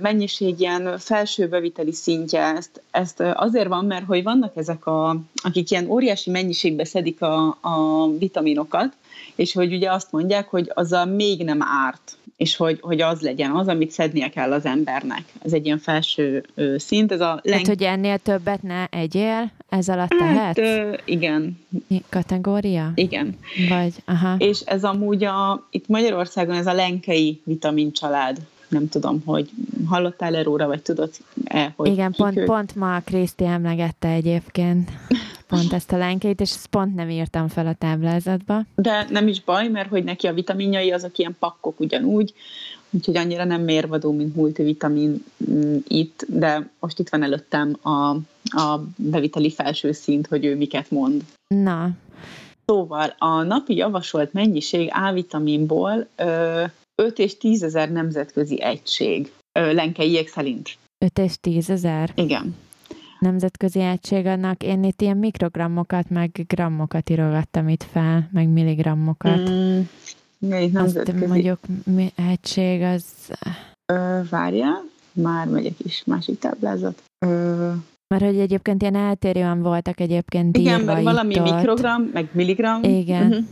mennyiség ilyen felső beviteli szintje. Ezt, ezt azért van, mert hogy vannak ezek, a, akik ilyen óriási mennyiségbe szedik a, a vitaminokat, és hogy ugye azt mondják, hogy az a még nem árt és hogy, hogy az legyen az, amit szednie kell az embernek. Ez egy ilyen felső szint. Ez a lenk... Hát, hogy ennél többet ne egyél, ez alatt hát, Ö, igen. Kategória? Igen. Vagy, aha. És ez amúgy a, itt Magyarországon ez a lenkei vitamin család. Nem tudom, hogy hallottál erről, vagy tudod-e, hogy Igen, pont, pont ma Kriszti emlegette egyébként pont ezt a lánkeit, és ezt pont nem írtam fel a táblázatba. De nem is baj, mert hogy neki a vitaminjai azok ilyen pakkok ugyanúgy, úgyhogy annyira nem mérvadó, mint multivitamin mm, itt, de most itt van előttem a, a beviteli felső szint, hogy ő miket mond. Na. Szóval a napi javasolt mennyiség A-vitaminból ö, 5 és 10 ezer nemzetközi egység lenkeiek szerint. 5 és 10 ezer? Igen nemzetközi egység annak, én itt ilyen mikrogrammokat, meg grammokat írogattam itt fel, meg milligrammokat. Mm, Azt mondjuk mi, egység az... Ö, várjál, már megyek is másik táblázat. Ö, mert hogy egyébként ilyen eltérően voltak egyébként Igen, mert valami itt mikrogram, meg milligram. Igen. Uh-huh.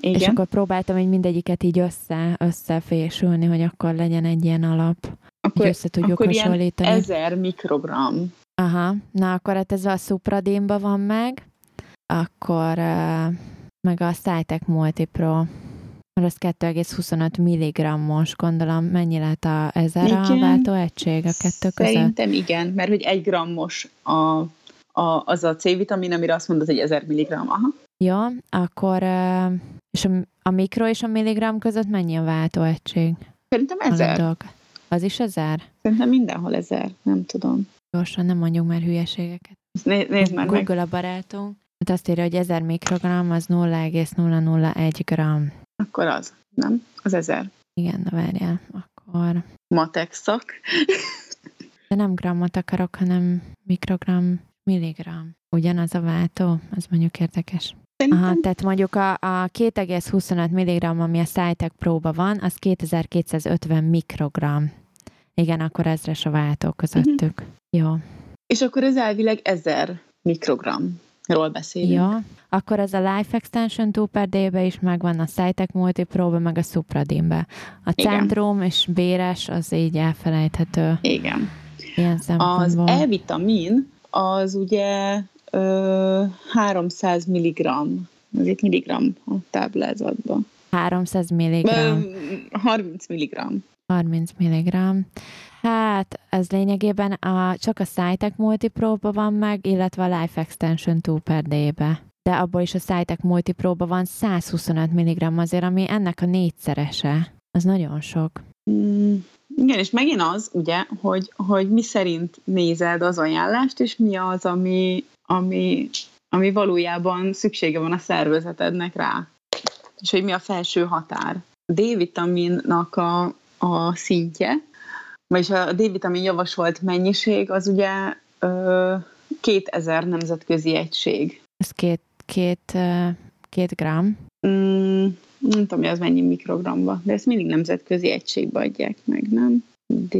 Igen. És akkor próbáltam hogy mindegyiket így össze, összefésülni, hogy akkor legyen egy ilyen alap. Akkor, össze tudjuk akkor hasonlítani. Ilyen ezer mikrogram Aha, na akkor hát ez a Supradénba van meg, akkor uh, meg a Cytec Multipro, mert az 2,25 mg-os, gondolom, mennyi lehet a ezer a váltó egység a kettő között? Szerintem igen, mert hogy egy grammos a, a, az a C-vitamin, amire azt mondod, hogy 1000 mg. Aha. Jó, akkor és a, a mikro és a milligram között mennyi a váltó egység? Szerintem ezer. Az is ezer? Szerintem mindenhol ezer, nem tudom. Gyorsan, nem mondjuk már hülyeségeket. Né- nézd már Google meg. a barátunk. Hát azt írja, hogy 1000 mikrogram az 0,001 gram. Akkor az, nem? Az 1000. Igen, na várjál, akkor... Matek szak. De nem grammot akarok, hanem mikrogram, milligram. Ugyanaz a váltó? Az mondjuk érdekes. Szerintem... Aha, tehát mondjuk a, a 2,25 mg, ami a Cytec próba van, az 2250 mikrogram. Igen, akkor ezres a váltó közöttük. Uh-huh. Jó. És akkor ez elvileg 1000 mikrogram. Ról beszélünk. Jó, akkor ez a Life Extension 2 per D-be is megvan, a Cytec Multiprobe, meg a Supradin-be. A Igen. Centrum és Béres az így elfelejthető. Igen. Ilyen Az. E-vitamin az ugye ö, 300 mg, ez egy milligram a táblázatban. 300 mg, Ö, 30 mg. 30 mg. Hát, ez lényegében a, csak a Cytec Multiprobe van meg, illetve a Life Extension 2 per D-be. De abból is a Cytec Multiprobe van 125 mg azért, ami ennek a négyszerese. Az nagyon sok. Mm, igen, és megint az, ugye, hogy, hogy mi szerint nézed az ajánlást, és mi az, ami, ami, ami valójában szüksége van a szervezetednek rá. És hogy mi a felső határ. D-vitaminnak a, a szintje, vagyis a D-vitamin javasolt mennyiség, az ugye ö, 2000 nemzetközi egység. Ez két, két, két gram. Mm, nem tudom, hogy az mennyi mikrogramba, de ezt mindig nemzetközi egységbe adják meg, nem? D,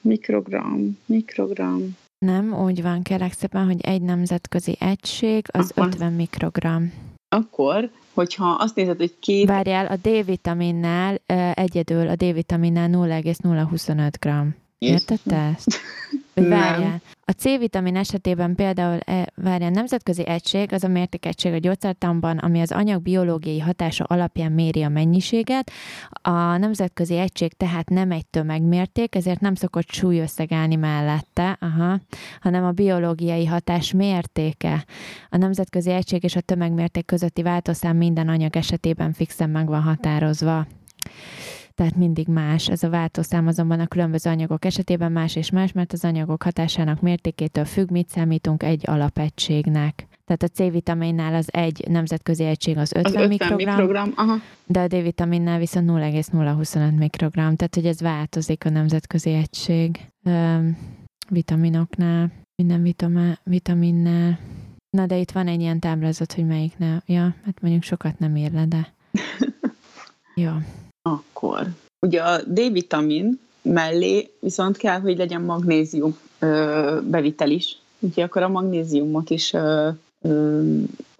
mikrogram, mikrogram. Nem, úgy van, kérlek szépen, hogy egy nemzetközi egység az Aha. 50 mikrogram. Akkor, hogyha azt nézed, hogy két... Várjál, a D-vitaminnál egyedül, a D-vitaminnál 0,025 gram. Érted te ezt? Vagy várjál. A C-vitamin esetében például, e, várjál, nemzetközi egység az a mértékegység a gyógyszertanban, ami az anyag biológiai hatása alapján méri a mennyiséget. A nemzetközi egység tehát nem egy tömegmérték, ezért nem szokott súlyösszeg állni mellette, aha, hanem a biológiai hatás mértéke. A nemzetközi egység és a tömegmérték közötti váltószám minden anyag esetében fixen meg van határozva. Tehát mindig más. Ez a váltószám azonban a különböző anyagok esetében más és más, mert az anyagok hatásának mértékétől függ, mit számítunk egy alapegységnek. Tehát a C-vitaminnál az egy nemzetközi egység az 50, Az 50 mikrogram, mikrogram. Aha. de a D-vitaminnál viszont 0,025 mikrogram. Tehát, hogy ez változik a nemzetközi egység öm, vitaminoknál, minden vitama, vitaminnel. Na, de itt van egy ilyen táblázat, hogy melyiknél. Ja, hát mondjuk sokat nem ír le, de... Jó. Akkor. Ugye a D-vitamin mellé viszont kell, hogy legyen magnézium ö, bevitel is. Úgyhogy akkor a magnéziumot is ö, ö,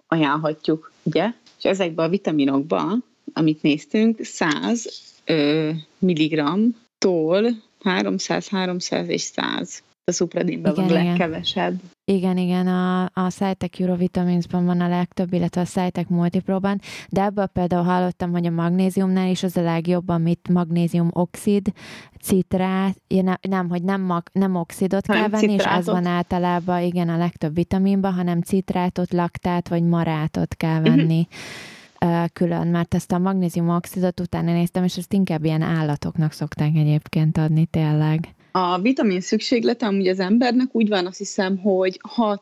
ajánlhatjuk, ugye? És ezekben a vitaminokban, amit néztünk, 100 ö, milligramtól 300, 300 és 100. A szupradinben van Igen, igen. legkevesebb. Igen, igen, a, a Cytec Eurovitaminsban van a legtöbb, illetve a Cytec Multipróban, de ebből például hallottam, hogy a magnéziumnál is az a legjobb, amit magnézium oxid, citrát, ja, ne, nem, hogy nem, mag, nem oxidot kell Hanem venni, és az citrátot. van általában, igen, a legtöbb vitaminban, hanem citrátot, laktát vagy marátot kell Mhm. venni. ö, külön, mert ezt a magnézium oxidot utána néztem, és ezt inkább ilyen állatoknak szokták egyébként adni tényleg. A vitamin szükséglete amúgy az embernek úgy van, azt hiszem, hogy 6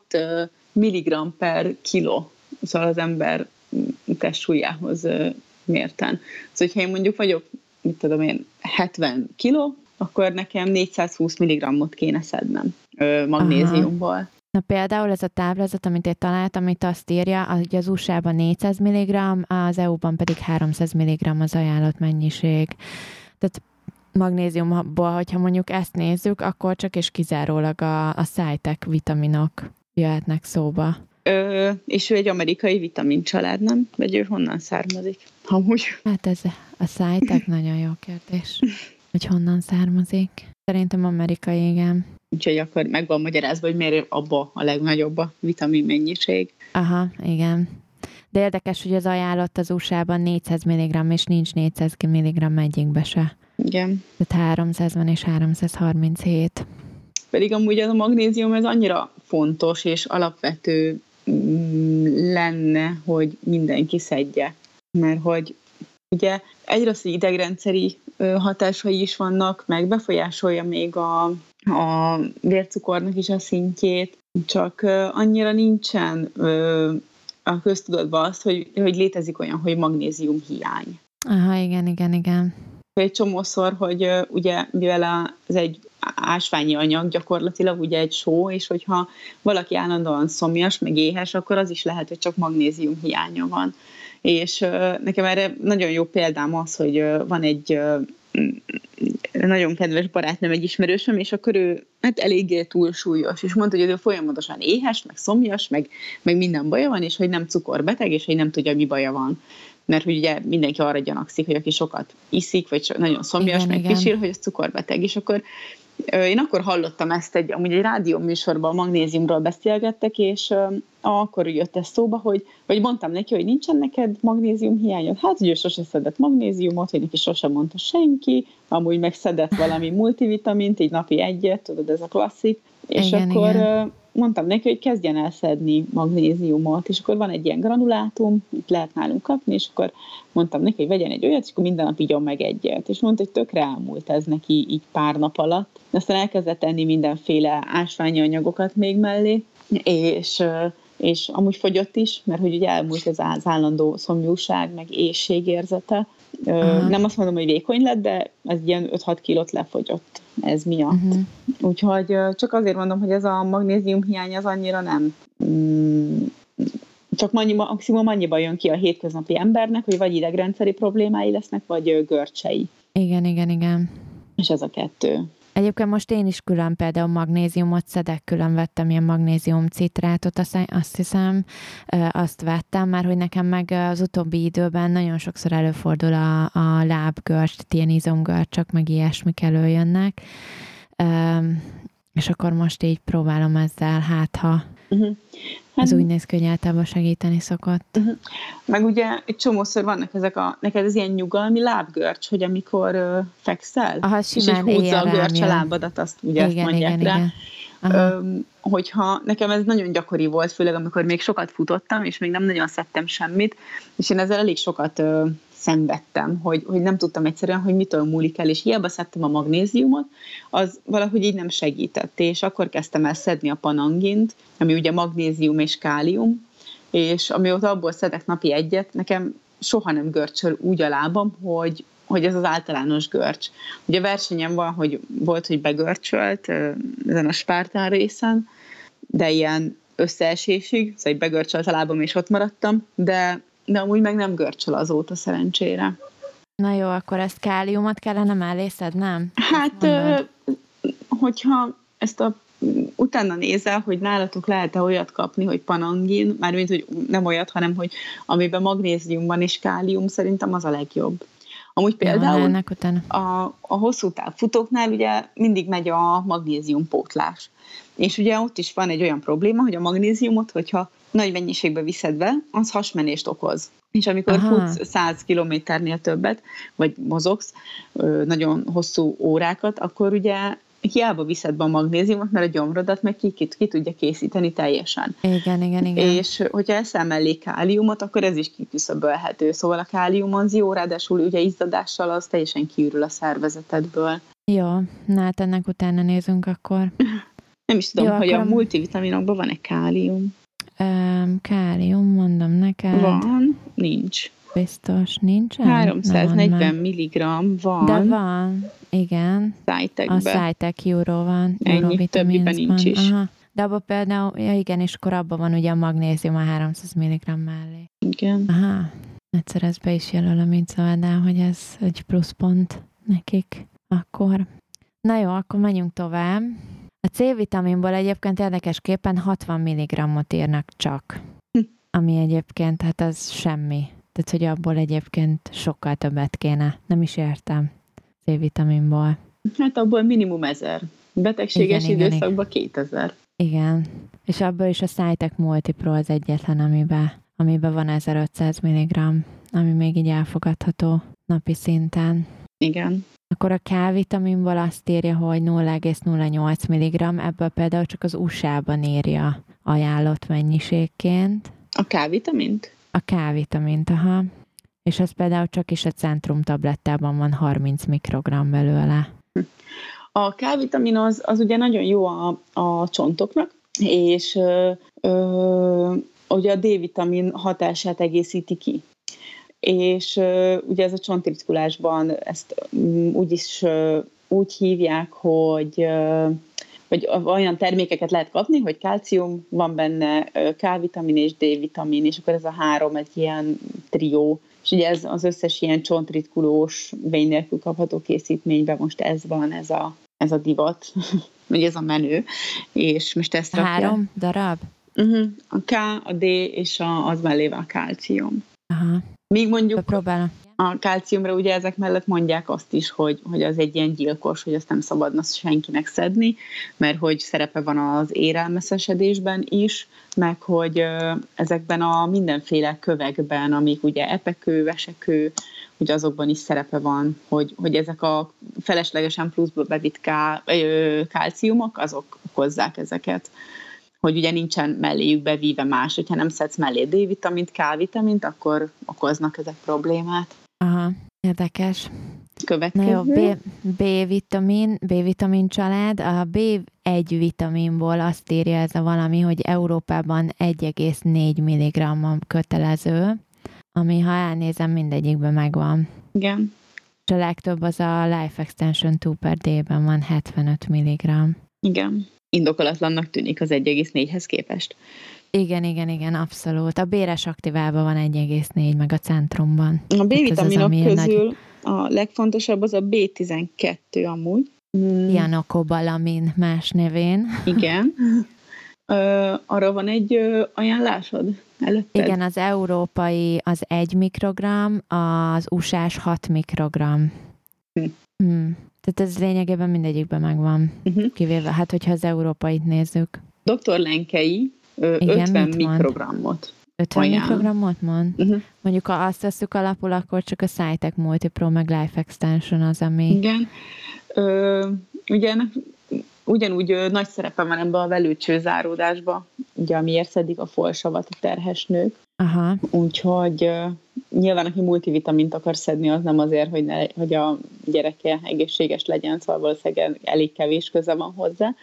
mg per kiló, szóval az ember testsúlyához ö, mérten. Szóval, hogyha én mondjuk vagyok, mit tudom én, 70 kiló, akkor nekem 420 mg-ot kéne szednem magnéziumból. Na például ez a táblázat, amit én találtam, amit azt írja, hogy az USA-ban 400 mg, az EU-ban pedig 300 mg az ajánlott mennyiség. Tehát magnéziumból, hogyha mondjuk ezt nézzük, akkor csak és kizárólag a, a Cytec vitaminok jöhetnek szóba. Ö, és ő egy amerikai vitamin család, nem? Vagy ő honnan származik? Amúgy. Hát ez a Cytec nagyon jó kérdés. Hogy honnan származik? Szerintem amerikai, igen. Úgyhogy akkor meg van magyarázva, hogy miért abba a legnagyobb a vitamin mennyiség. Aha, igen. De érdekes, hogy az ajánlott az USA-ban 400 mg, és nincs 400 mg egyikbe se. Igen. Tehát 300 van és 337. Pedig amúgy ez a magnézium ez annyira fontos és alapvető mm, lenne, hogy mindenki szedje. Mert hogy ugye egyre az idegrendszeri hatásai is vannak, meg befolyásolja még a, a vércukornak is a szintjét, csak annyira nincsen a köztudatban az, hogy, hogy létezik olyan, hogy magnézium hiány. Aha, igen, igen, igen. Egy csomószor, hogy ugye, mivel a- ez egy ásványi anyag gyakorlatilag, ugye egy só, és hogyha valaki állandóan szomjas, meg éhes, akkor az is lehet, hogy csak magnézium hiánya van. És nekem erre nagyon jó példám az, hogy van egy nagyon kedves barátnőm, egy ismerősöm, és akkor ő hát eléggé túlsúlyos, és mondta, hogy ő folyamatosan éhes, meg szomjas, meg, meg minden baja van, és hogy nem cukorbeteg, és hogy nem tudja, mi baja van. Mert hogy ugye mindenki arra gyanakszik, hogy aki sokat iszik, vagy nagyon szomjas, igen, meg igen. pisil, hogy ez cukorbeteg, és akkor én akkor hallottam ezt egy, amúgy egy rádió műsorban a magnéziumról beszélgettek, és akkor jött ez szóba, hogy, vagy mondtam neki, hogy nincsen neked magnézium hiányod. Hát, hogy ő sose szedett magnéziumot, hogy neki sose mondta senki, amúgy meg szedett valami multivitamint, így napi egyet, tudod, ez a klasszik. És igen, akkor igen mondtam neki, hogy kezdjen el szedni magnéziumot, és akkor van egy ilyen granulátum, itt lehet nálunk kapni, és akkor mondtam neki, hogy vegyen egy olyat, és akkor minden nap igyon meg egyet. És mondta, hogy tökre elmúlt ez neki így pár nap alatt. Aztán elkezdett enni mindenféle ásványi anyagokat még mellé, és és amúgy fogyott is, mert hogy ugye elmúlt ez az állandó szomjúság, meg éjségérzete. Uh-huh. Nem azt mondom, hogy vékony lett, de ez ilyen 5-6 kilót lefogyott ez miatt. Uh-huh. Úgyhogy csak azért mondom, hogy ez a magnézium hiány az annyira nem mm, csak annyi, maximum annyiban jön ki a hétköznapi embernek, hogy vagy idegrendszeri problémái lesznek, vagy görcsei. Igen, igen, igen. És ez a kettő. Egyébként most én is külön például magnéziumot szedek, külön vettem ilyen magnézium citrátot, azt hiszem, azt vettem, mert hogy nekem meg az utóbbi időben nagyon sokszor előfordul a, a lábgörcs, ilyen izomgörcsök, meg ilyesmik előjönnek, és akkor most így próbálom ezzel, hát ha uh-huh. Hát, ez úgy néz ki, hogy általában segíteni szokott. Uh-huh. Meg ugye egy csomószor vannak ezek a, neked ez ilyen nyugalmi lábgörcs, hogy amikor uh, fekszel, Aha, és így húzza a görcs a lábadat, azt ugye igen, ezt mondják igen, rá. Igen. Öm, hogyha nekem ez nagyon gyakori volt, főleg amikor még sokat futottam, és még nem nagyon szedtem semmit, és én ezzel elég sokat ö, szenvedtem, hogy, hogy nem tudtam egyszerűen, hogy mitől múlik el, és hiába szedtem a magnéziumot, az valahogy így nem segített, és akkor kezdtem el szedni a panangint, ami ugye magnézium és kálium, és amióta abból szedek napi egyet, nekem soha nem görcsöl úgy a lábam, hogy, hogy ez az általános görcs. Ugye versenyem van, hogy volt, hogy begörcsölt ezen a Spártán részen, de ilyen összeesésig, szóval begörcsölt a lábam, és ott maradtam, de de amúgy meg nem görcsöl azóta szerencsére. Na jó, akkor ezt káliumot kellene mellé nem? Hát, ö, hogyha ezt a utána nézel, hogy nálatok lehet-e olyat kapni, hogy panangin, mármint, hogy nem olyat, hanem, hogy amiben magnézium van és kálium, szerintem az a legjobb. Amúgy például ennek utána. A, a hosszú táv futóknál ugye mindig megy a magnézium pótlás. És ugye ott is van egy olyan probléma, hogy a magnéziumot, hogyha nagy mennyiségbe viszed be, az hasmenést okoz. És amikor Aha. futsz 100 kilométernél többet, vagy mozogsz nagyon hosszú órákat, akkor ugye hiába viszed be a magnéziumot, mert a gyomrodat meg ki, ki, ki tudja készíteni teljesen. Igen, igen, igen. És hogyha eszel mellé káliumot, akkor ez is kiküszöbölhető. Szóval a kálium az jó, ráadásul ugye izzadással az teljesen kiürül a szervezetedből. Jó, na hát ennek utána nézünk akkor. Nem is tudom, jó, hogy a multivitaminokban van-e kálium. Um, kálium, mondom neked. Van, nincs. Biztos nincs. 340 mg van. De van, igen. Szájtekben. A szájtek júró van. Ennyi, többiben nincs is. Aha. De abban például, ja igen, és akkor abban van ugye a magnézium a 300 mg mellé. Igen. Aha. Egyszer ezt be is jelölöm, mint szóval, hogy ez egy pluszpont nekik. Akkor. Na jó, akkor menjünk tovább. A C-vitaminból egyébként érdekesképpen 60 mg-ot írnak csak, hm. ami egyébként, hát az semmi. Tehát, hogy abból egyébként sokkal többet kéne. Nem is értem C-vitaminból. Hát abból minimum ezer. Betegséges igen, időszakban igen, 2000. Igen. És abból is a Cytec Multipro az egyetlen, amiben, amiben van 1500 mg, ami még így elfogadható napi szinten. Igen. Akkor a K-vitaminból azt írja, hogy 0,08 mg, ebből például csak az USA-ban írja ajánlott mennyiségként. A K-vitamint? A K-vitamint, aha. És az például csak is a centrum tablettában van 30 mikrogram belőle. A K-vitamin az, az ugye nagyon jó a, a csontoknak, és ö, ö, ugye a D-vitamin hatását egészíti ki és ugye ez a csontritkulásban ezt mm, úgy is úgy hívják, hogy vagy olyan termékeket lehet kapni, hogy kalcium van benne, K-vitamin és D-vitamin, és akkor ez a három egy ilyen trió, és ugye ez az összes ilyen csontritkulós, vény nélkül kapható készítményben most ez van, ez a ez a divat, vagy ez a menő, és most ezt rakja. Három darab? Uh-huh. A K, a D és a, az mellével a kálcium. Aha. Míg mondjuk Próbálom. a kálciumra ugye ezek mellett mondják azt is, hogy, hogy az egy ilyen gyilkos, hogy azt nem szabadna senkinek szedni, mert hogy szerepe van az érelmeszesedésben is, meg hogy ezekben a mindenféle kövekben, amik ugye epekő, vesekő, hogy azokban is szerepe van, hogy, hogy ezek a feleslegesen pluszba bevitt ká, ö, kálciumok, azok okozzák ezeket hogy ugye nincsen melléjük bevíve más, hogyha nem szedsz mellé D-vitamint, K-vitamint, akkor okoznak ezek problémát. Aha, érdekes. Következő. Na jó, B, B-vitamin, B-vitamin család. A B1 vitaminból azt írja ez a valami, hogy Európában 1,4 mg kötelező, ami ha elnézem, mindegyikben megvan. Igen. És a legtöbb az a Life Extension 2 per D-ben van 75 mg. Igen indokolatlannak tűnik az 1,4-hez képest. Igen, igen, igen, abszolút. A béres aktiválban van 1,4, meg a centrumban. A B-vitaminok hát közül nagy... a legfontosabb az a B12 amúgy. Janokobalamin más nevén. Igen. Ö, arra van egy ö, ajánlásod előtted? Igen, az európai az 1 mikrogram, az USA-s 6 mikrogram. Hm. Hmm. Tehát ez lényegében mindegyikben megvan, uh-huh. kivéve, hát hogyha az európait nézzük. Dr. Lenkei ö, Igen, 50 mikrogrammot 50 ajánl. mikrogramot mond? Uh-huh. Mondjuk, ha azt veszük alapul, akkor csak a Cytec Multipro meg Life Extension az, ami... Igen. Ö, ennek ugyanúgy ö, nagy szerepe van ebbe a velőcső záródásba, ugye amiért szedik a folsavat a terhes nők. Aha. Úgyhogy nyilván, aki multivitamint akar szedni, az nem azért, hogy, ne, hogy a gyereke egészséges legyen, szóval valószínűleg elég kevés köze van hozzá,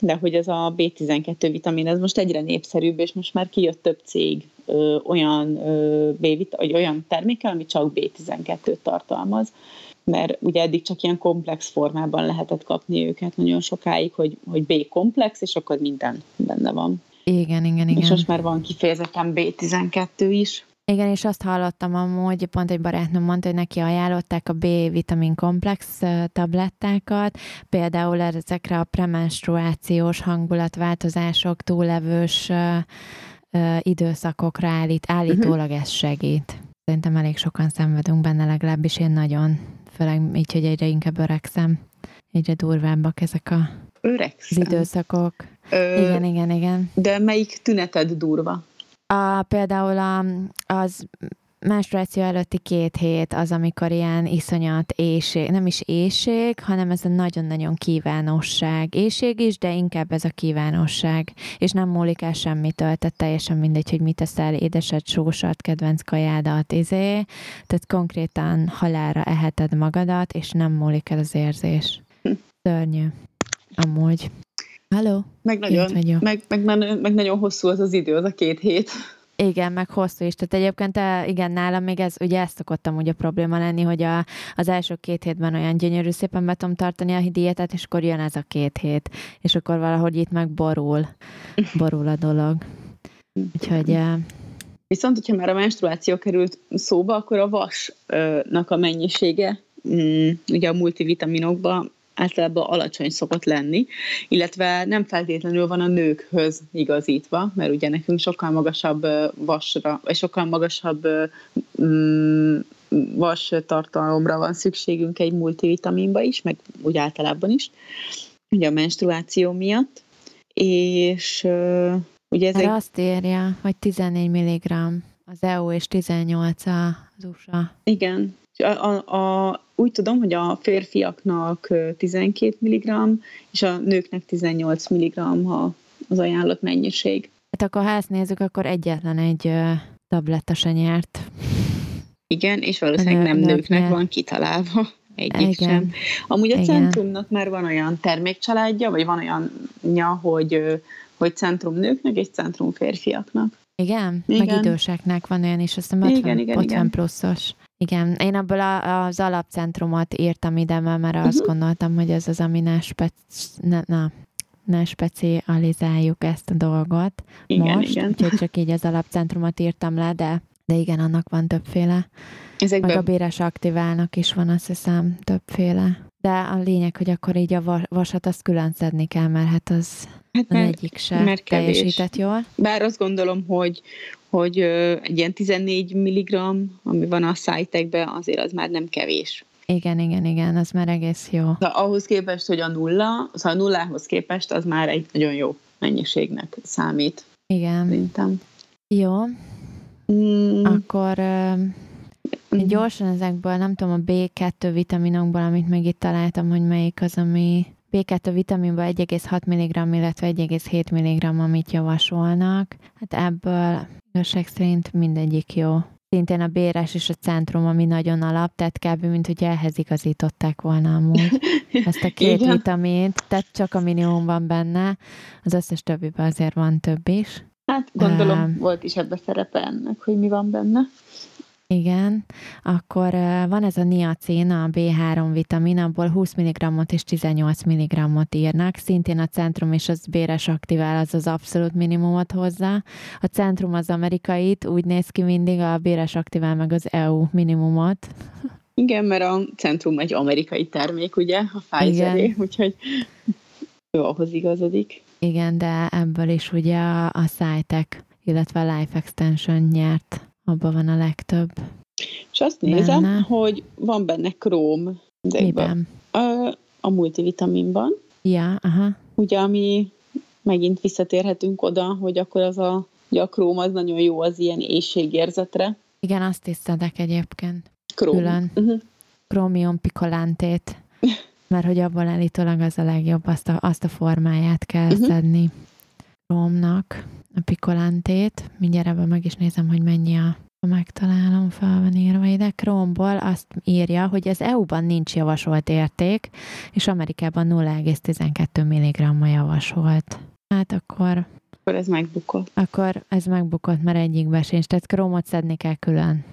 de hogy ez a B12 vitamin, ez most egyre népszerűbb, és most már kijött több cég ö, olyan, ö, B, vagy olyan termékkel, ami csak B12-t tartalmaz, mert ugye eddig csak ilyen komplex formában lehetett kapni őket nagyon sokáig, hogy, hogy B komplex, és akkor minden benne van. Igen, igen, igen. És most már van kifejezetten B12 is. Igen, és azt hallottam amúgy, pont egy barátnőm mondta, hogy neki ajánlották a B-vitamin komplex tablettákat, például ezekre a premenstruációs hangulatváltozások, túlevős időszakokra állít, állítólag ez segít. Szerintem elég sokan szenvedünk benne, legalábbis én nagyon, főleg így, hogy egyre inkább öregszem, egyre durvábbak ezek a Öregszem. az időszakok. Ö, igen, igen, igen. De melyik tüneted durva? A, például a, az menstruáció előtti két hét az, amikor ilyen iszonyat éjség, nem is éjség, hanem ez a nagyon-nagyon kívánosság. Éjség is, de inkább ez a kívánosság. És nem múlik el semmitől, tehát teljesen mindegy, hogy mit teszel, édeset, sósat, kedvenc kajádat, izé. Tehát konkrétan halára eheted magadat, és nem múlik el az érzés. Hm. Szörnyű. Amúgy. Halló? Meg nagyon, meg, meg, meg nagyon hosszú az az idő, az a két hét. Igen, meg hosszú is. Tehát egyébként eh, igen, nálam még ez, ugye ezt szokottam ugye a probléma lenni, hogy a, az első két hétben olyan gyönyörű szépen be tudom tartani a diétát, és akkor jön ez a két hét, és akkor valahogy itt meg borul, borul a dolog. Úgyhogy... Eh, Viszont, hogyha már a menstruáció került szóba, akkor a vasnak a mennyisége, mm, ugye a multivitaminokban általában alacsony szokott lenni, illetve nem feltétlenül van a nőkhöz igazítva, mert ugye nekünk sokkal magasabb vasra, vagy sokkal magasabb mm, vas tartalomra van szükségünk egy multivitaminba is, meg úgy általában is, ugye a menstruáció miatt, és ugye ezek... Erre azt írja, hogy 14 mg az EU és 18 az USA. Igen, a, a, úgy tudom, hogy a férfiaknak 12 mg, és a nőknek 18 mg az ajánlott mennyiség. Hát akkor ha ezt nézzük, akkor egyetlen egy tabletta se nyert. Igen, és valószínűleg nem nőknek van kitalálva. Egyik Igen. sem. Amúgy a Igen. centrumnak már van olyan termékcsaládja, vagy van olyanja, hogy, hogy centrum nőknek és centrum férfiaknak. Igen? Igen. Meg időseknek van olyan is, azt hiszem 50, igen, igen, 50 igen. pluszos. Igen, én abból a, az alapcentrumot írtam ide, mert uh-huh. azt gondoltam, hogy ez az, ami ne, spec, ne, na, ne specializáljuk ezt a dolgot igen, most, igen. úgyhogy csak így az alapcentrumot írtam le, de, de igen, annak van többféle. Ezekben... Meg a béres aktiválnak is van, azt hiszem, többféle. De a lényeg, hogy akkor így a vasat azt külön szedni kell, mert hát az, hát mert, egyik se mert teljesített jól. Bár azt gondolom, hogy, hogy egy ilyen 14 mg, ami van a szájtekben, azért az már nem kevés. Igen, igen, igen, az már egész jó. De ahhoz képest, hogy a nulla, szóval a nullához képest az már egy nagyon jó mennyiségnek számít. Igen. Szerintem. Jó. Mm. Akkor uh, gyorsan ezekből, nem tudom, a B2 vitaminokból, amit még itt találtam, hogy melyik az, ami B2 vitaminból 1,6 mg, illetve 1,7 mg, amit javasolnak. Hát ebből igazság szerint mindegyik jó. Szintén a béres és a centrum, ami nagyon alap, tehát kb. mint hogy ehhez igazították volna amúgy ezt a két Igen. vitamint, tehát csak a minimum van benne, az összes többiben azért van több is. Hát gondolom uh, volt is ebbe szerepe ennek, hogy mi van benne. Igen, akkor van ez a niacin, a B3 vitamin, abból 20 mg-ot és 18 mg-ot írnak, szintén a centrum és az béres aktivál, az az abszolút minimumot hozza. A centrum az amerikait, úgy néz ki mindig, a béres aktivál meg az EU minimumot. Igen, mert a centrum egy amerikai termék, ugye, a Pfizer úgyhogy ő ahhoz igazodik. Igen, de ebből is ugye a, a SciTech, illetve a Life Extension nyert abban van a legtöbb. És azt nézem, benne. hogy van benne króm. Miben? A, a multivitaminban. Ja, aha. Ugye, ami megint visszatérhetünk oda, hogy akkor az a, ugye a króm az nagyon jó az ilyen éjségérzetre. Igen, azt is szedek egyébként. Króm. Külön. Uh-huh. Krómium pikolantét. Mert hogy abból állítólag az a legjobb, azt a, azt a formáját kell uh-huh. szedni. Krómnak a pikolantét. Mindjárt ebben meg is nézem, hogy mennyi a ha megtalálom, fel van írva ide. Chrome-ból azt írja, hogy az EU-ban nincs javasolt érték, és Amerikában 0,12 mg javasolt. Hát akkor... Akkor ez megbukott. Akkor ez megbukott, mert egyikbe sincs. Tehát Chrome-ot szedni kell külön.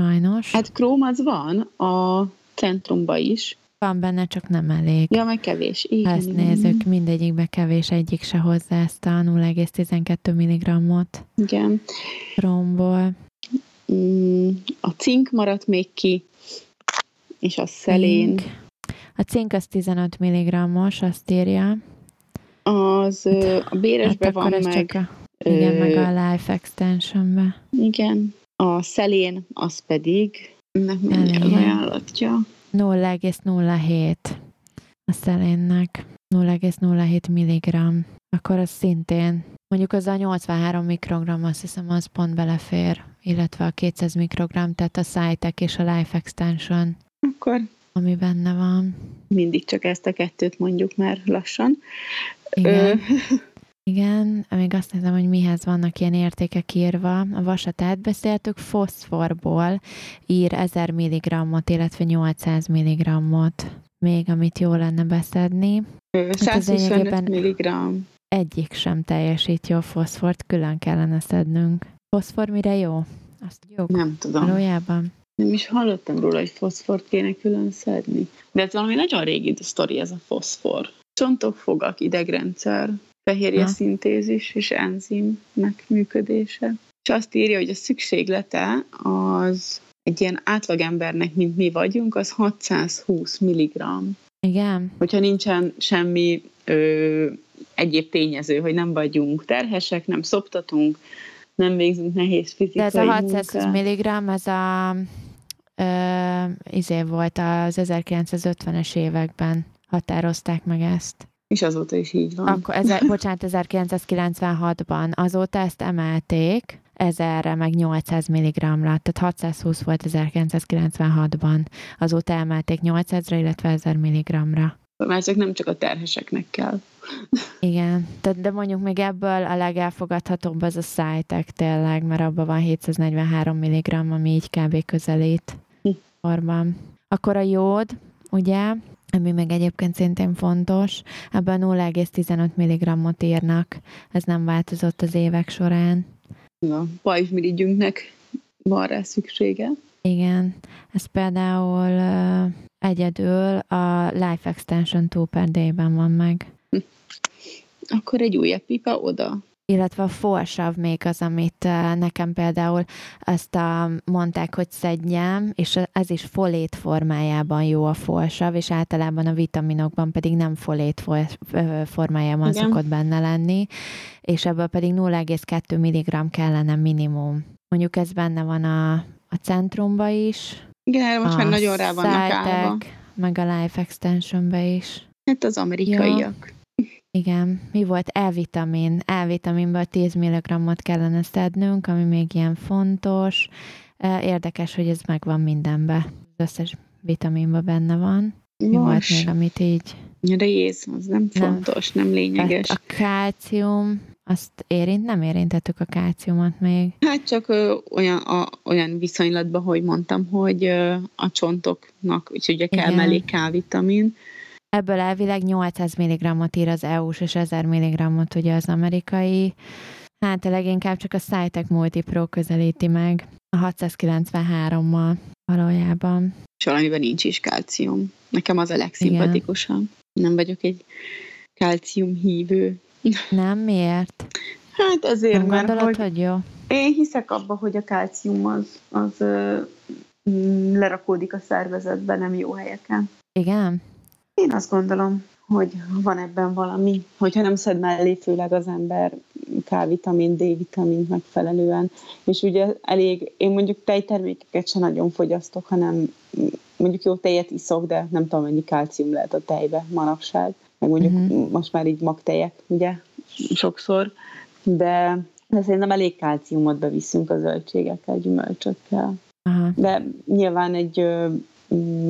Sajnos. Hát Chrome az van a centrumba is, van benne, csak nem elég. Ja, meg kevés. Igen, ha ezt igen. nézzük, mindegyikbe kevés, egyik se hozzá ezt a 0,12 mg-ot. Igen. Romból. Mm, a cink maradt még ki, és a szelén. Cink. A cink az 15 mg-os, azt írja. Az hát, a béresbe hát van meg. Csak a, igen, ö, meg a Life Extensionbe. Igen. A szelén, az pedig ennek mennyi ajánlatja? 0,07 a szelénnek. 0,07 mg. Akkor az szintén, mondjuk az a 83 mikrogram, azt hiszem, az pont belefér, illetve a 200 mikrogram, tehát a SciTech és a Life Extension. Akkor ami benne van. Mindig csak ezt a kettőt mondjuk már lassan. Igen. Igen, még azt nézem, hogy mihez vannak ilyen értékek írva. A vasat átbeszéltük, foszforból ír 1000 mg-ot, illetve 800 mg-ot. Még amit jó lenne beszedni. 125 hát mg. Egyik sem teljesít jó foszfort, külön kellene szednünk. Foszfor mire jó? Azt tudjuk? Nem tudom. Valójában? Nem is hallottam róla, hogy foszfort kéne külön szedni. De ez valami nagyon régi sztori ez a foszfor. Csontok, fogak, idegrendszer fehérje ha. szintézis és enzimnek működése. És azt írja, hogy a szükséglete az egy ilyen átlagembernek, mint mi vagyunk, az 620 mg. Igen. Hogyha nincsen semmi ö, egyéb tényező, hogy nem vagyunk terhesek, nem szoptatunk, nem végzünk nehéz fizikai De ez a 620 mg, ez a ö, izé volt az 1950-es években határozták meg ezt. És azóta is így van. Akkor, ezer, bocsánat, 1996-ban azóta ezt emelték, 1000-re meg 800 mg-ra, tehát 620 volt 1996-ban, azóta emelték 800-ra, illetve 1000 mg-ra. Már csak nem csak a terheseknek kell. Igen, tehát de mondjuk még ebből a legelfogadhatóbb az a szájtek tényleg, mert abban van 743 mg, ami így kb. közelít. Hm. Akkor a jód, ugye, ami meg egyébként szintén fontos, ebben 0,15 mg-ot írnak. Ez nem változott az évek során. Na, pajzsmirigyünknek van rá szüksége. Igen, ez például uh, egyedül a Life Extension 2 per day-ben van meg. Hm. Akkor egy újabb pipa oda. Illetve a forsav még az, amit nekem például azt a, mondták, hogy szedjem, és ez is folét formájában jó a forsav, és általában a vitaminokban pedig nem folét formájában Igen. szokott benne lenni, és ebből pedig 0,2 mg kellene minimum. Mondjuk ez benne van a, a centrumba is. Igen, most már nagyon rá vannak állva. meg a Life Extensionbe is. Hát az amerikaiak. Ja. Igen, mi volt? E-vitamin. E-vitaminből 10 mg-ot kellene szednünk, ami még ilyen fontos. Érdekes, hogy ez megvan mindenbe. Az összes vitaminban benne van. Mi volt még, amit így... Réz, az nem fontos, nem, nem lényeges. a kálcium, azt érint, nem érintettük a kálciumot még. Hát csak ö, olyan, a, olyan viszonylatban, hogy mondtam, hogy ö, a csontoknak, úgyhogy ugye kell Igen. mellé K-vitamin, Ebből elvileg 800 mg-ot ír az EU-s, és 1000 mg-ot ugye az amerikai. Hát leginkább csak a Cytec Multipro közelíti meg a 693-mal valójában. És valamiben nincs is kálcium. Nekem az a legszimpatikusabb. Nem vagyok egy kálcium hívő. Nem, miért? Hát azért, Nem mert gondolod, hogy, hogy jó? Én hiszek abba, hogy a kálcium az, az ö, lerakódik a szervezetbe, nem jó helyeken. Igen? Én azt gondolom, hogy van ebben valami, hogyha nem szed mellé főleg az ember K-vitamin, D-vitamin megfelelően, és ugye elég, én mondjuk tejtermékeket sem nagyon fogyasztok, hanem mondjuk jó tejet iszok, de nem tudom, mennyi kálcium lehet a tejbe manapság, meg mondjuk uh-huh. most már így magtejek, ugye, sokszor, de, de szerintem elég kálciumot beviszünk a zöldségekkel, gyümölcsökkel. Uh-huh. De nyilván egy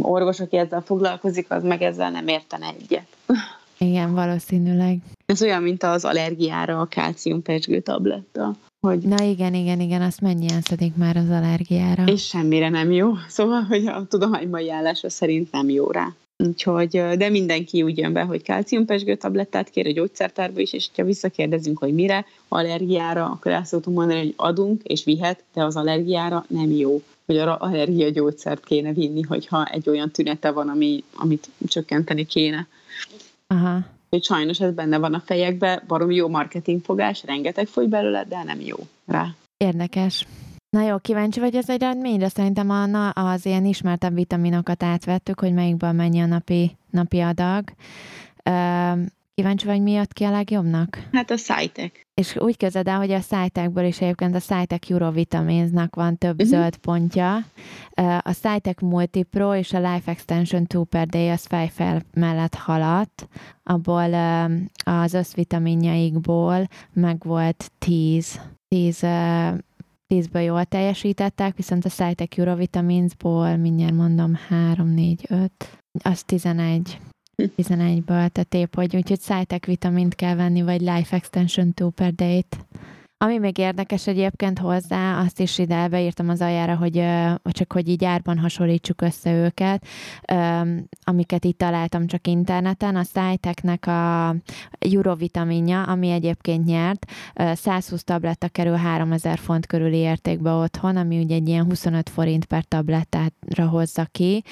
orvos, aki ezzel foglalkozik, az meg ezzel nem értene egyet. Igen, valószínűleg. Ez olyan, mint az allergiára a kálciumpesgő tabletta. Hogy... Na igen, igen, igen, azt mennyien szedik már az allergiára. És semmire nem jó. Szóval, hogy a tudományban állása szerint nem jó rá. Úgyhogy, de mindenki úgy jön be, hogy kálciumpesgő tablettát kér a gyógyszertárba is, és ha visszakérdezünk, hogy mire, allergiára, akkor el szoktunk mondani, hogy adunk és vihet, de az allergiára nem jó hogy arra allergia gyógyszert kéne vinni, hogyha egy olyan tünete van, ami, amit csökkenteni kéne. Aha. Hogy sajnos ez benne van a fejekbe, barom jó marketingfogás, rengeteg fogy belőle, de nem jó rá. Érdekes. Na jó, kíváncsi vagy az eredményre? Szerintem a, na, az ilyen ismertebb vitaminokat átvettük, hogy melyikből mennyi a napi, napi adag. Kíváncsi vagy, mi jött ki a legjobbnak? Hát a Cytec. És úgy kezded el, hogy a Cytecből is egyébként a Cytec Eurovitaminsnak van több uh-huh. zöld pontja. A Cytec Multipro és a Life Extension 2 per day az fejfel mellett haladt. Abból az összvitaminjaikból meg volt 10. 10 10-ből jól teljesítettek, viszont a Cytec Eurovitaminsból mindjárt mondom 3, 4, 5, az 11. 11-ből, tehát épp, hogy úgyhogy Cytec vitamint kell venni, vagy Life Extension 2 per date. Ami még érdekes egyébként hozzá, azt is ide beírtam az aljára, hogy csak hogy így árban hasonlítsuk össze őket, amiket itt találtam csak interneten. A Cytecnek a Eurovitaminja, ami egyébként nyert, 120 tabletta kerül 3000 font körüli értékbe otthon, ami ugye egy ilyen 25 forint per tablettára hozza ki.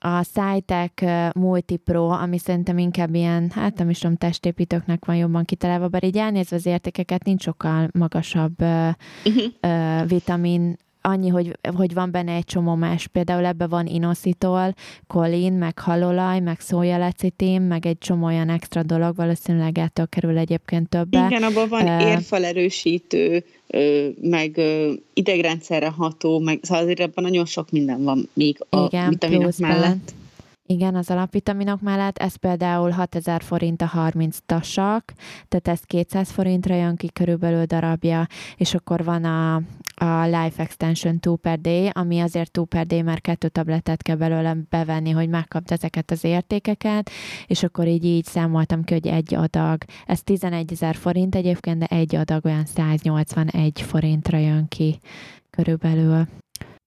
A Cytec Multipro, ami szerintem inkább ilyen, hát nem is tudom, testépítőknek van jobban kitalálva, bár így elnézve az értékeket nincs sokkal magasabb uh-huh. vitamin annyi, hogy, hogy van benne egy csomó más, például ebbe van inositol, kolin, meg halolaj, meg szójalecitin, meg egy csomó olyan extra dolog, valószínűleg ettől kerül egyébként többe. Igen, abban van uh, érfalerősítő, meg idegrendszerre ható, meg szóval azért ebben nagyon sok minden van még a igen, vitaminok mellett. Igen, az alapvitaminok mellett, ez például 6000 forint a 30 tasak, tehát ez 200 forintra jön ki körülbelül darabja, és akkor van a, a Life Extension 2 per day, ami azért 2 per day, mert kettő tabletet kell belőle bevenni, hogy megkapd ezeket az értékeket, és akkor így így számoltam ki, hogy egy adag, ez 11 ezer forint egyébként, de egy adag olyan 181 forintra jön ki körülbelül.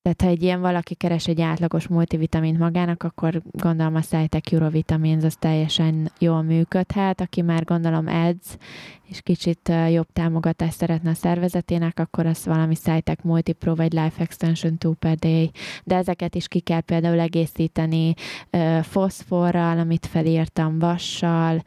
Tehát ha egy ilyen valaki keres egy átlagos multivitamint magának, akkor gondolom a Eurovitamins az teljesen jól működhet. Aki már gondolom edz, és kicsit jobb támogatást szeretne a szervezetének, akkor az valami Cytec Multipro vagy Life Extension 2 per day. De ezeket is ki kell például egészíteni foszforral, amit felírtam, vassal,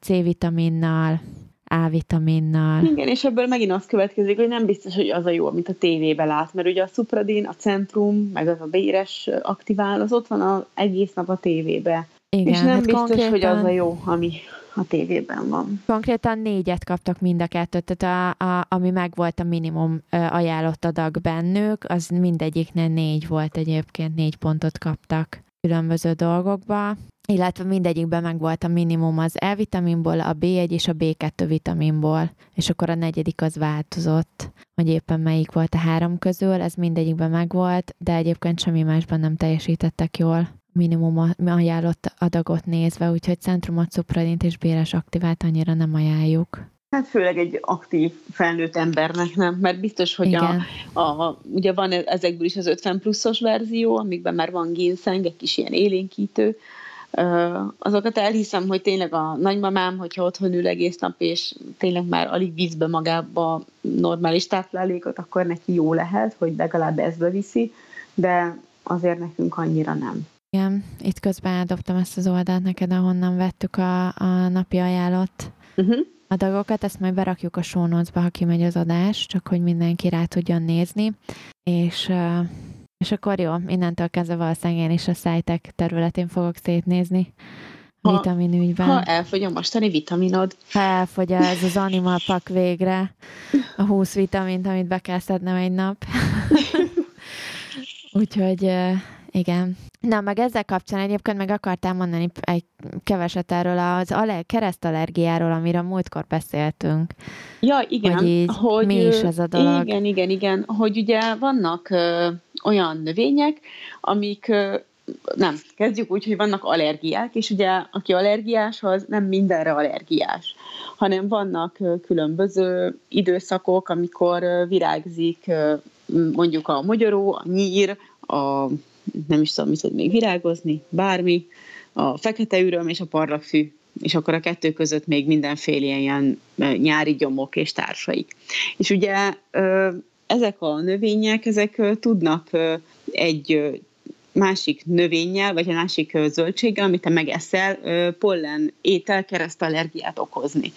C-vitaminnal, a-vitaminnal. Igen, és ebből megint az következik, hogy nem biztos, hogy az a jó, amit a tévébe lát, mert ugye a szupradin, a centrum, meg az a béres aktivál, az ott van az egész nap a tévébe. Igen, és nem hát biztos, konkrétan... hogy az a jó, ami a tévében van. Konkrétan négyet kaptak mind a kettőt, tehát a, a, ami meg volt a minimum ajánlott adag bennük, az mindegyiknél négy volt egyébként, négy pontot kaptak különböző dolgokba, illetve mindegyikben meg volt a minimum az E-vitaminból, a B1 és a B2 vitaminból, és akkor a negyedik az változott, hogy éppen melyik volt a három közül, ez mindegyikben megvolt, de egyébként semmi másban nem teljesítettek jól. Minimum ajánlott adagot nézve, úgyhogy centrumot, szupradint és béres aktivált annyira nem ajánljuk. Hát főleg egy aktív felnőtt embernek nem, mert biztos, hogy a, a, ugye van ezekből is az 50 pluszos verzió, amikben már van ginseng, egy kis ilyen élénkítő, azokat elhiszem, hogy tényleg a nagymamám, hogyha otthon ül egész nap, és tényleg már alig vízbe magába normális táplálékot, akkor neki jó lehet, hogy legalább ezt beviszi, de azért nekünk annyira nem. Igen, itt közben eldobtam ezt az oldalt neked, ahonnan vettük a, a napi ajánlott uh-huh. Adagokat, ezt majd berakjuk a show notes-ba, ha kimegy az adás, csak hogy mindenki rá tudjon nézni, és, és akkor jó, innentől kezdve valószínűleg én is a szájtek területén fogok szétnézni ha, vitaminügyben. Ha elfogy a mostani vitaminod. Ha elfogy ez az Animal Pack végre, a 20 vitamint, amit be kell szednem egy nap. Úgyhogy igen. Na, meg ezzel kapcsán egyébként meg akartál mondani egy keveset erről az aller- keresztallergiáról, amiről múltkor beszéltünk. Ja, igen. Hogy, így, hogy mi is ez a dolog. Igen, igen, igen. Hogy ugye vannak ö, olyan növények, amik ö, nem, kezdjük úgy, hogy vannak allergiák, és ugye aki allergiás, az nem mindenre allergiás, hanem vannak különböző időszakok, amikor virágzik mondjuk a mogyoró, a nyír, a nem is tudom, mit tud még virágozni, bármi, a fekete üröm és a parlagfű, és akkor a kettő között még mindenféle ilyen nyári gyomok és társaik. És ugye ezek a növények, ezek tudnak egy másik növényel, vagy egy másik zöldséggel, amit te megeszel, pollen, étel, keresztallergiát okozni.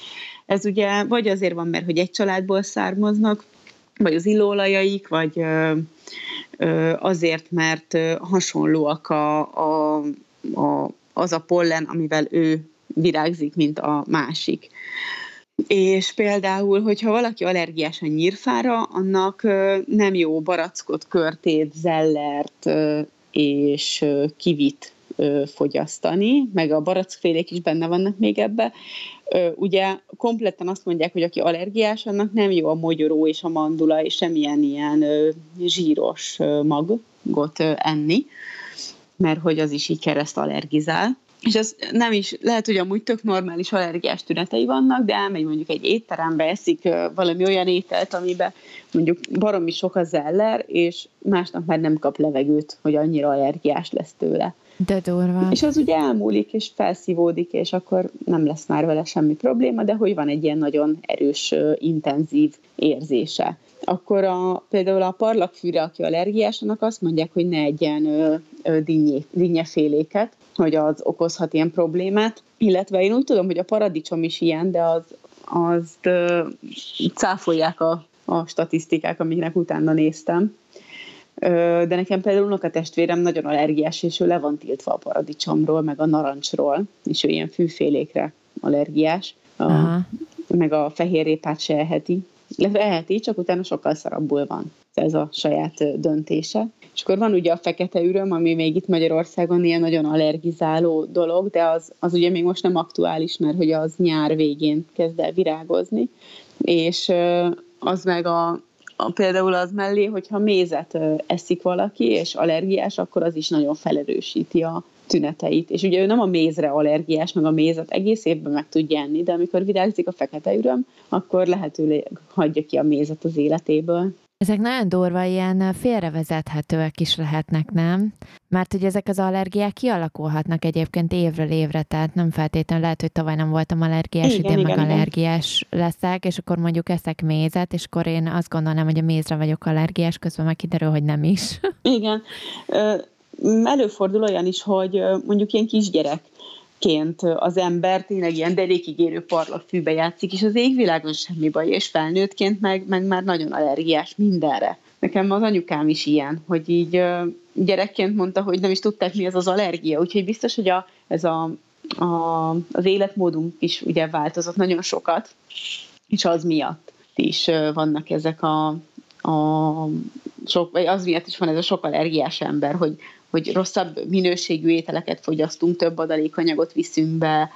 Ez ugye vagy azért van, mert hogy egy családból származnak, vagy az illóolajaik, vagy azért, mert hasonlóak a, a, a, az a pollen, amivel ő virágzik, mint a másik. És például, hogyha valaki allergiás a nyírfára, annak nem jó barackot, körtét, zellert és kivit fogyasztani, meg a barackfélék is benne vannak még ebbe. Ugye kompletten azt mondják, hogy aki allergiás, annak nem jó a mogyoró és a mandula, és semmilyen ilyen zsíros magot enni, mert hogy az is így kereszt allergizál. És az nem is, lehet, hogy amúgy tök normális allergiás tünetei vannak, de elmegy mondjuk egy étterembe, eszik valami olyan ételt, amiben mondjuk baromi sok a zeller, és másnap már nem kap levegőt, hogy annyira allergiás lesz tőle. De durva. És az ugye elmúlik, és felszívódik, és akkor nem lesz már vele semmi probléma, de hogy van egy ilyen nagyon erős, intenzív érzése. Akkor a, például a parlagfűre, aki allergiás, annak azt mondják, hogy ne egyen dinnye, dinnyeféléket, hogy az okozhat ilyen problémát. Illetve én úgy tudom, hogy a paradicsom is ilyen, de az, azt cáfolják a, a statisztikák, amiknek utána néztem de nekem például unokatestvérem nagyon allergiás, és ő le van tiltva a paradicsomról, meg a narancsról, és ő ilyen fűfélékre allergiás, a, meg a fehérrépát se eheti. Eheti, csak utána sokkal szarabbul van. Ez a saját döntése. És akkor van ugye a fekete üröm, ami még itt Magyarországon ilyen nagyon allergizáló dolog, de az, az ugye még most nem aktuális, mert hogy az nyár végén kezd el virágozni, és az meg a, például az mellé, hogyha mézet eszik valaki, és allergiás, akkor az is nagyon felerősíti a tüneteit. És ugye ő nem a mézre allergiás, meg a mézet egész évben meg tudja enni, de amikor virágzik a fekete üröm, akkor lehetőleg hagyja ki a mézet az életéből. Ezek nagyon durva, ilyen félrevezethetőek is lehetnek, nem? Mert hogy ezek az allergiák kialakulhatnak egyébként évről évre, tehát nem feltétlenül lehet, hogy tavaly nem voltam allergiás, igen, idén igen, meg igen. allergiás leszek, és akkor mondjuk eszek mézet, és akkor én azt gondolnám, hogy a mézre vagyok allergiás, közben meg kiderül, hogy nem is. Igen. Előfordul olyan is, hogy mondjuk ilyen kisgyerek ként az ember tényleg ilyen derékigérő parlagfűbe játszik, és az égvilágon semmi baj, és felnőttként meg, meg már nagyon allergiás mindenre. Nekem az anyukám is ilyen, hogy így gyerekként mondta, hogy nem is tudták, mi ez az allergia, úgyhogy biztos, hogy a, ez a, a, az életmódunk is ugye változott nagyon sokat, és az miatt is vannak ezek a, a sok, vagy az miatt is van ez a sok allergiás ember, hogy, hogy rosszabb minőségű ételeket fogyasztunk, több adalékanyagot viszünk be,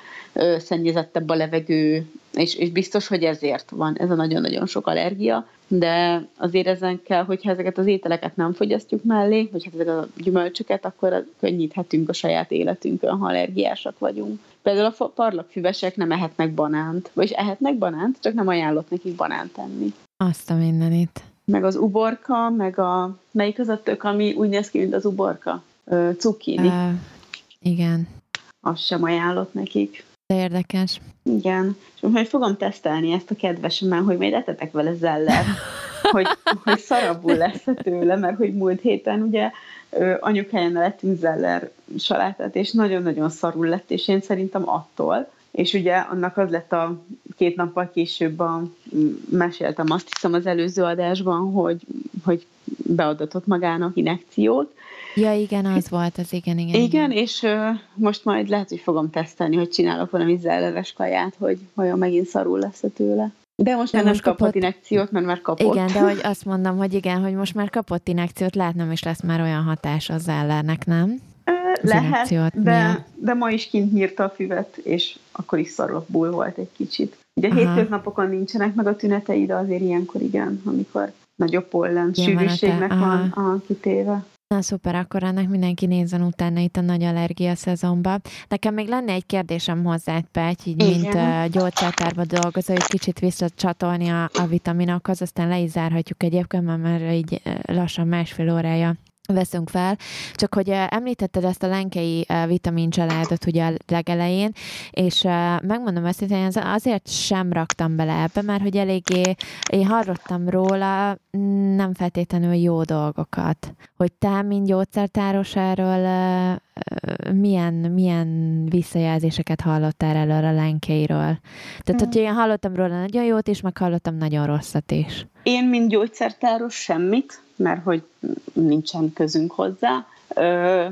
szennyezettebb a levegő, és, és biztos, hogy ezért van ez a nagyon-nagyon sok allergia, de azért ezen kell, hogyha ezeket az ételeket nem fogyasztjuk mellé, vagy hát ezeket a gyümölcsöket, akkor könnyíthetünk a saját életünkön, ha allergiásak vagyunk. Például a parlagfüvesek nem ehetnek banánt, vagyis ehetnek banánt, csak nem ajánlott nekik banánt enni. Azt a mindenit meg az uborka, meg a, melyik az a tök, ami úgy néz ki, mint az uborka? Ö, cukkini. Uh, igen. Azt sem ajánlott nekik. De érdekes. Igen. És majd fogom tesztelni ezt a kedvesemmel, hogy majd etetek vele zeller, hogy, hogy szarabul lesz tőle, mert hogy múlt héten ugye anyukáján lettünk zeller salátát, és nagyon-nagyon szarul lett, és én szerintem attól, és ugye annak az lett a két nappal később a, meséltem azt hiszem az előző adásban, hogy, hogy beadatott magának inekciót. Ja, igen, az volt, az igen, igen. Igen, igen. és uh, most majd lehet, hogy fogom tesztelni, hogy csinálok valami zelleves kaját, hogy vajon megint szarul lesz a tőle. De most de már most nem kapott, kapott inekciót, mert már kapott. Igen, de hogy azt mondom, hogy igen, hogy most már kapott inekciót, lehet nem is lesz már olyan hatás az zellernek, nem? Lehet, de, de ma is kint nyírta a füvet, és akkor is szarokból volt egy kicsit. Ugye Aha. hétköznapokon nincsenek meg a tünetei, de azért ilyenkor igen, amikor nagyobb pollen sűrűségnek van a kitéve. Na szuper, akkor ennek mindenki nézzen utána itt a nagy allergia szezonban. Nekem még lenne egy kérdésem hozzá, Pety, így Igen. mint uh, gyógyszertárba dolgozó, hogy kicsit visszacsatolni a, a vitaminokhoz, aztán le is zárhatjuk egyébként, mert így lassan másfél órája veszünk fel, csak hogy említetted ezt a lenkei vitamin családot ugye a legelején, és megmondom őszintén, azért sem raktam bele ebbe, mert hogy eléggé, én hallottam róla nem feltétlenül jó dolgokat. Hogy te, mint gyógyszertáros erről milyen, milyen visszajelzéseket hallottál erről a lenkeiről? Tehát, hmm. hogy én hallottam róla nagyon jót is, meg hallottam nagyon rosszat is. Én, mint gyógyszertáros semmit, mert hogy nincsen közünk hozzá.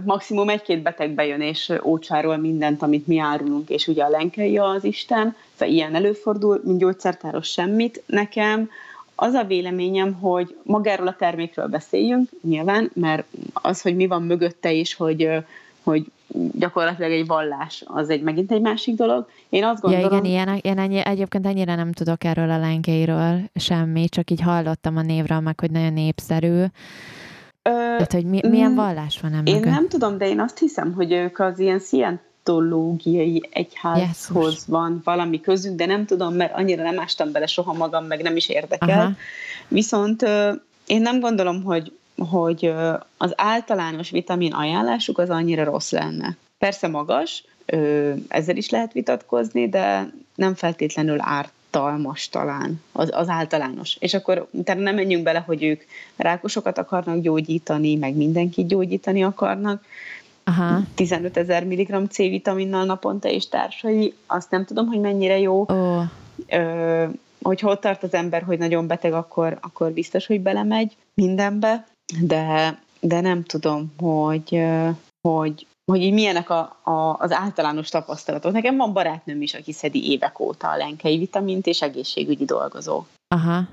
maximum egy-két beteg bejön és ócsárol mindent, amit mi árulunk, és ugye a lenkei az Isten, szóval ilyen előfordul, mint gyógyszertáros semmit. Nekem az a véleményem, hogy magáról a termékről beszéljünk, nyilván, mert az, hogy mi van mögötte is, hogy, hogy gyakorlatilag egy vallás, az egy megint egy másik dolog. Én azt gondolom... Ja, igen, ilyen, én ennyi, egyébként ennyire nem tudok erről a lenkeiről semmi, csak így hallottam a névről meg, hogy nagyon népszerű. Ö, Tehát, hogy mi, milyen vallás van ennek? Én nem tudom, de én azt hiszem, hogy ők az ilyen szientológiai egyházhoz Jesus. van valami közük, de nem tudom, mert annyira nem ástam bele soha magam, meg nem is érdekel. Aha. Viszont én nem gondolom, hogy hogy az általános vitamin ajánlásuk az annyira rossz lenne. Persze magas, ezzel is lehet vitatkozni, de nem feltétlenül ártalmas talán, az, az általános. És akkor utána nem menjünk bele, hogy ők rákosokat akarnak gyógyítani, meg mindenkit gyógyítani akarnak. Aha. 15 ezer mg C-vitaminnal naponta és társai, azt nem tudom, hogy mennyire jó. Oh. Ö, hogy hol tart az ember, hogy nagyon beteg, akkor, akkor biztos, hogy belemegy mindenbe de, de nem tudom, hogy, hogy, hogy így milyenek a, a, az általános tapasztalatok. Nekem van barátnőm is, aki szedi évek óta a lenkei vitamint, és egészségügyi dolgozó. Aha.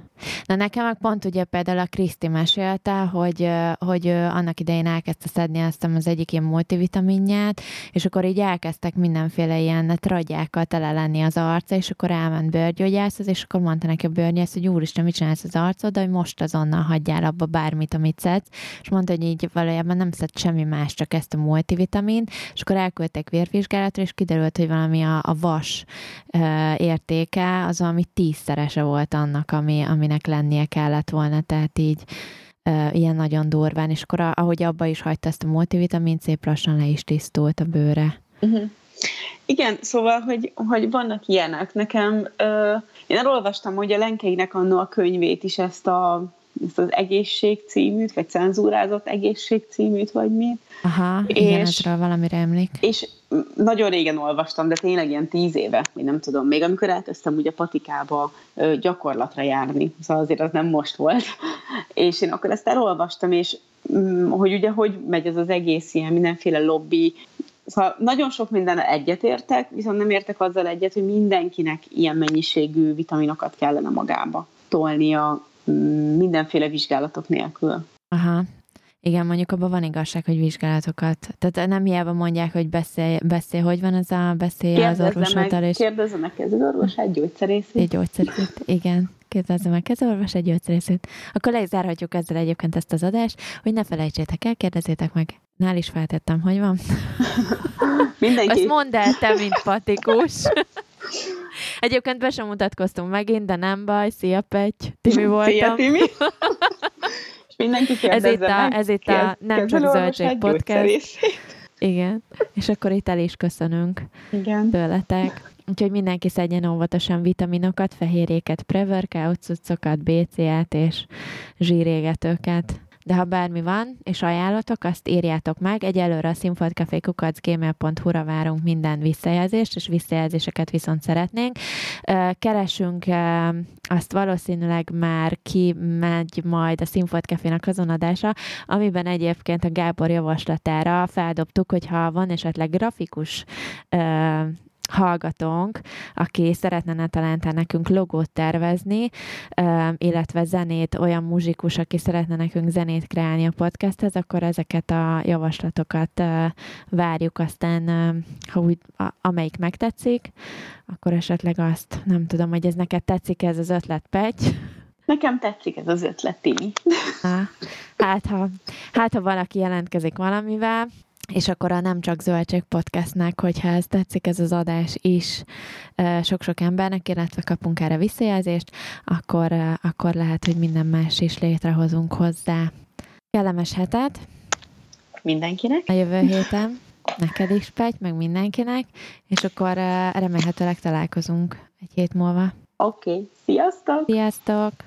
Na nekem meg pont ugye például a Kriszti mesélte, hogy, hogy annak idején elkezdte szedni ezt az egyik ilyen multivitaminját, és akkor így elkezdtek mindenféle ilyen tragyákkal tele lenni az arca, és akkor elment bőrgyógyászhoz, és akkor mondta neki a bőrgyógyász, hogy úristen, mit csinálsz az arcod, de hogy most azonnal hagyjál abba bármit, amit szedsz, és mondta, hogy így valójában nem szed semmi más, csak ezt a multivitamint, és akkor elküldtek vérvizsgálatra, és kiderült, hogy valami a, a vas uh, értéke az valami tízszerese volt annak, ami, aminek lennie kellett volna, tehát így ilyen nagyon durván, és akkor ahogy abba is hagyta ezt a multivitamin, szép lassan le is tisztult a bőre. Uh-huh. Igen, szóval, hogy, hogy vannak ilyenek. Nekem, uh, én elolvastam, hogy a Lenkeinek annó a könyvét is ezt a ezt az egészség címűt, vagy cenzúrázott egészség címűt, vagy mit. Aha, és, igen, ezről valamire emlék. És nagyon régen olvastam, de tényleg ilyen tíz éve, vagy nem tudom, még amikor elkezdtem ugye patikába gyakorlatra járni, szóval azért az nem most volt, és én akkor ezt elolvastam, és mm, hogy ugye hogy megy ez az egész ilyen mindenféle lobby, Szóval nagyon sok minden egyetértek, viszont nem értek azzal egyet, hogy mindenkinek ilyen mennyiségű vitaminokat kellene magába tolnia mindenféle vizsgálatok nélkül. Aha. Igen, mondjuk abban van igazság, hogy vizsgálatokat. Tehát nem hiába mondják, hogy beszél, beszél hogy van ez a beszél az orvosodtal. És... Kérdezze meg egy gyógyszerészét. Egy gyógyszerészét, igen. Kérdezze meg orvos egy gyógyszerészét. Akkor le is zárhatjuk ezzel egyébként ezt az adást, hogy ne felejtsétek el, kérdezzétek meg. Nál is feltettem, hogy van. Mindenki. Azt mondd el te, mint patikus. Egyébként be sem mutatkoztunk megint, de nem baj. Szia, Petty. Timi voltam. Szia, Timi. És mindenki ez itt a, ez itt a Nem Csak Zöldség Podcast. Igen. És akkor itt el is köszönünk Igen. tőletek. Úgyhogy mindenki szedjen óvatosan vitaminokat, fehérjéket, pre-workout cuccokat, BCA-t és zsírégetőket de ha bármi van, és ajánlatok, azt írjátok meg. Egyelőre a színfoltcafékukacgmail.hu-ra várunk minden visszajelzést, és visszajelzéseket viszont szeretnénk. Keresünk, azt valószínűleg már ki megy majd a Színfolt Cafénak azon adása, amiben egyébként a Gábor javaslatára feldobtuk, hogyha van esetleg grafikus hallgatónk, aki szeretne netalántán nekünk logót tervezni, illetve zenét, olyan muzsikus, aki szeretne nekünk zenét kreálni a podcasthez, akkor ezeket a javaslatokat várjuk, aztán ha úgy, amelyik megtetszik, akkor esetleg azt, nem tudom, hogy ez neked tetszik ez az ötlet, Pegy? Nekem tetszik ez az ötlet, Timi. Hát ha, hát, ha valaki jelentkezik valamivel, és akkor a Nem Csak Zöldség podcastnek, hogyha ez tetszik, ez az adás is sok-sok embernek, illetve kapunk erre visszajelzést, akkor, akkor lehet, hogy minden más is létrehozunk hozzá. Kellemes hetet! Mindenkinek! A jövő héten! Neked is, Pety, meg mindenkinek, és akkor remélhetőleg találkozunk egy hét múlva. Oké, okay. sziasztok! Sziasztok!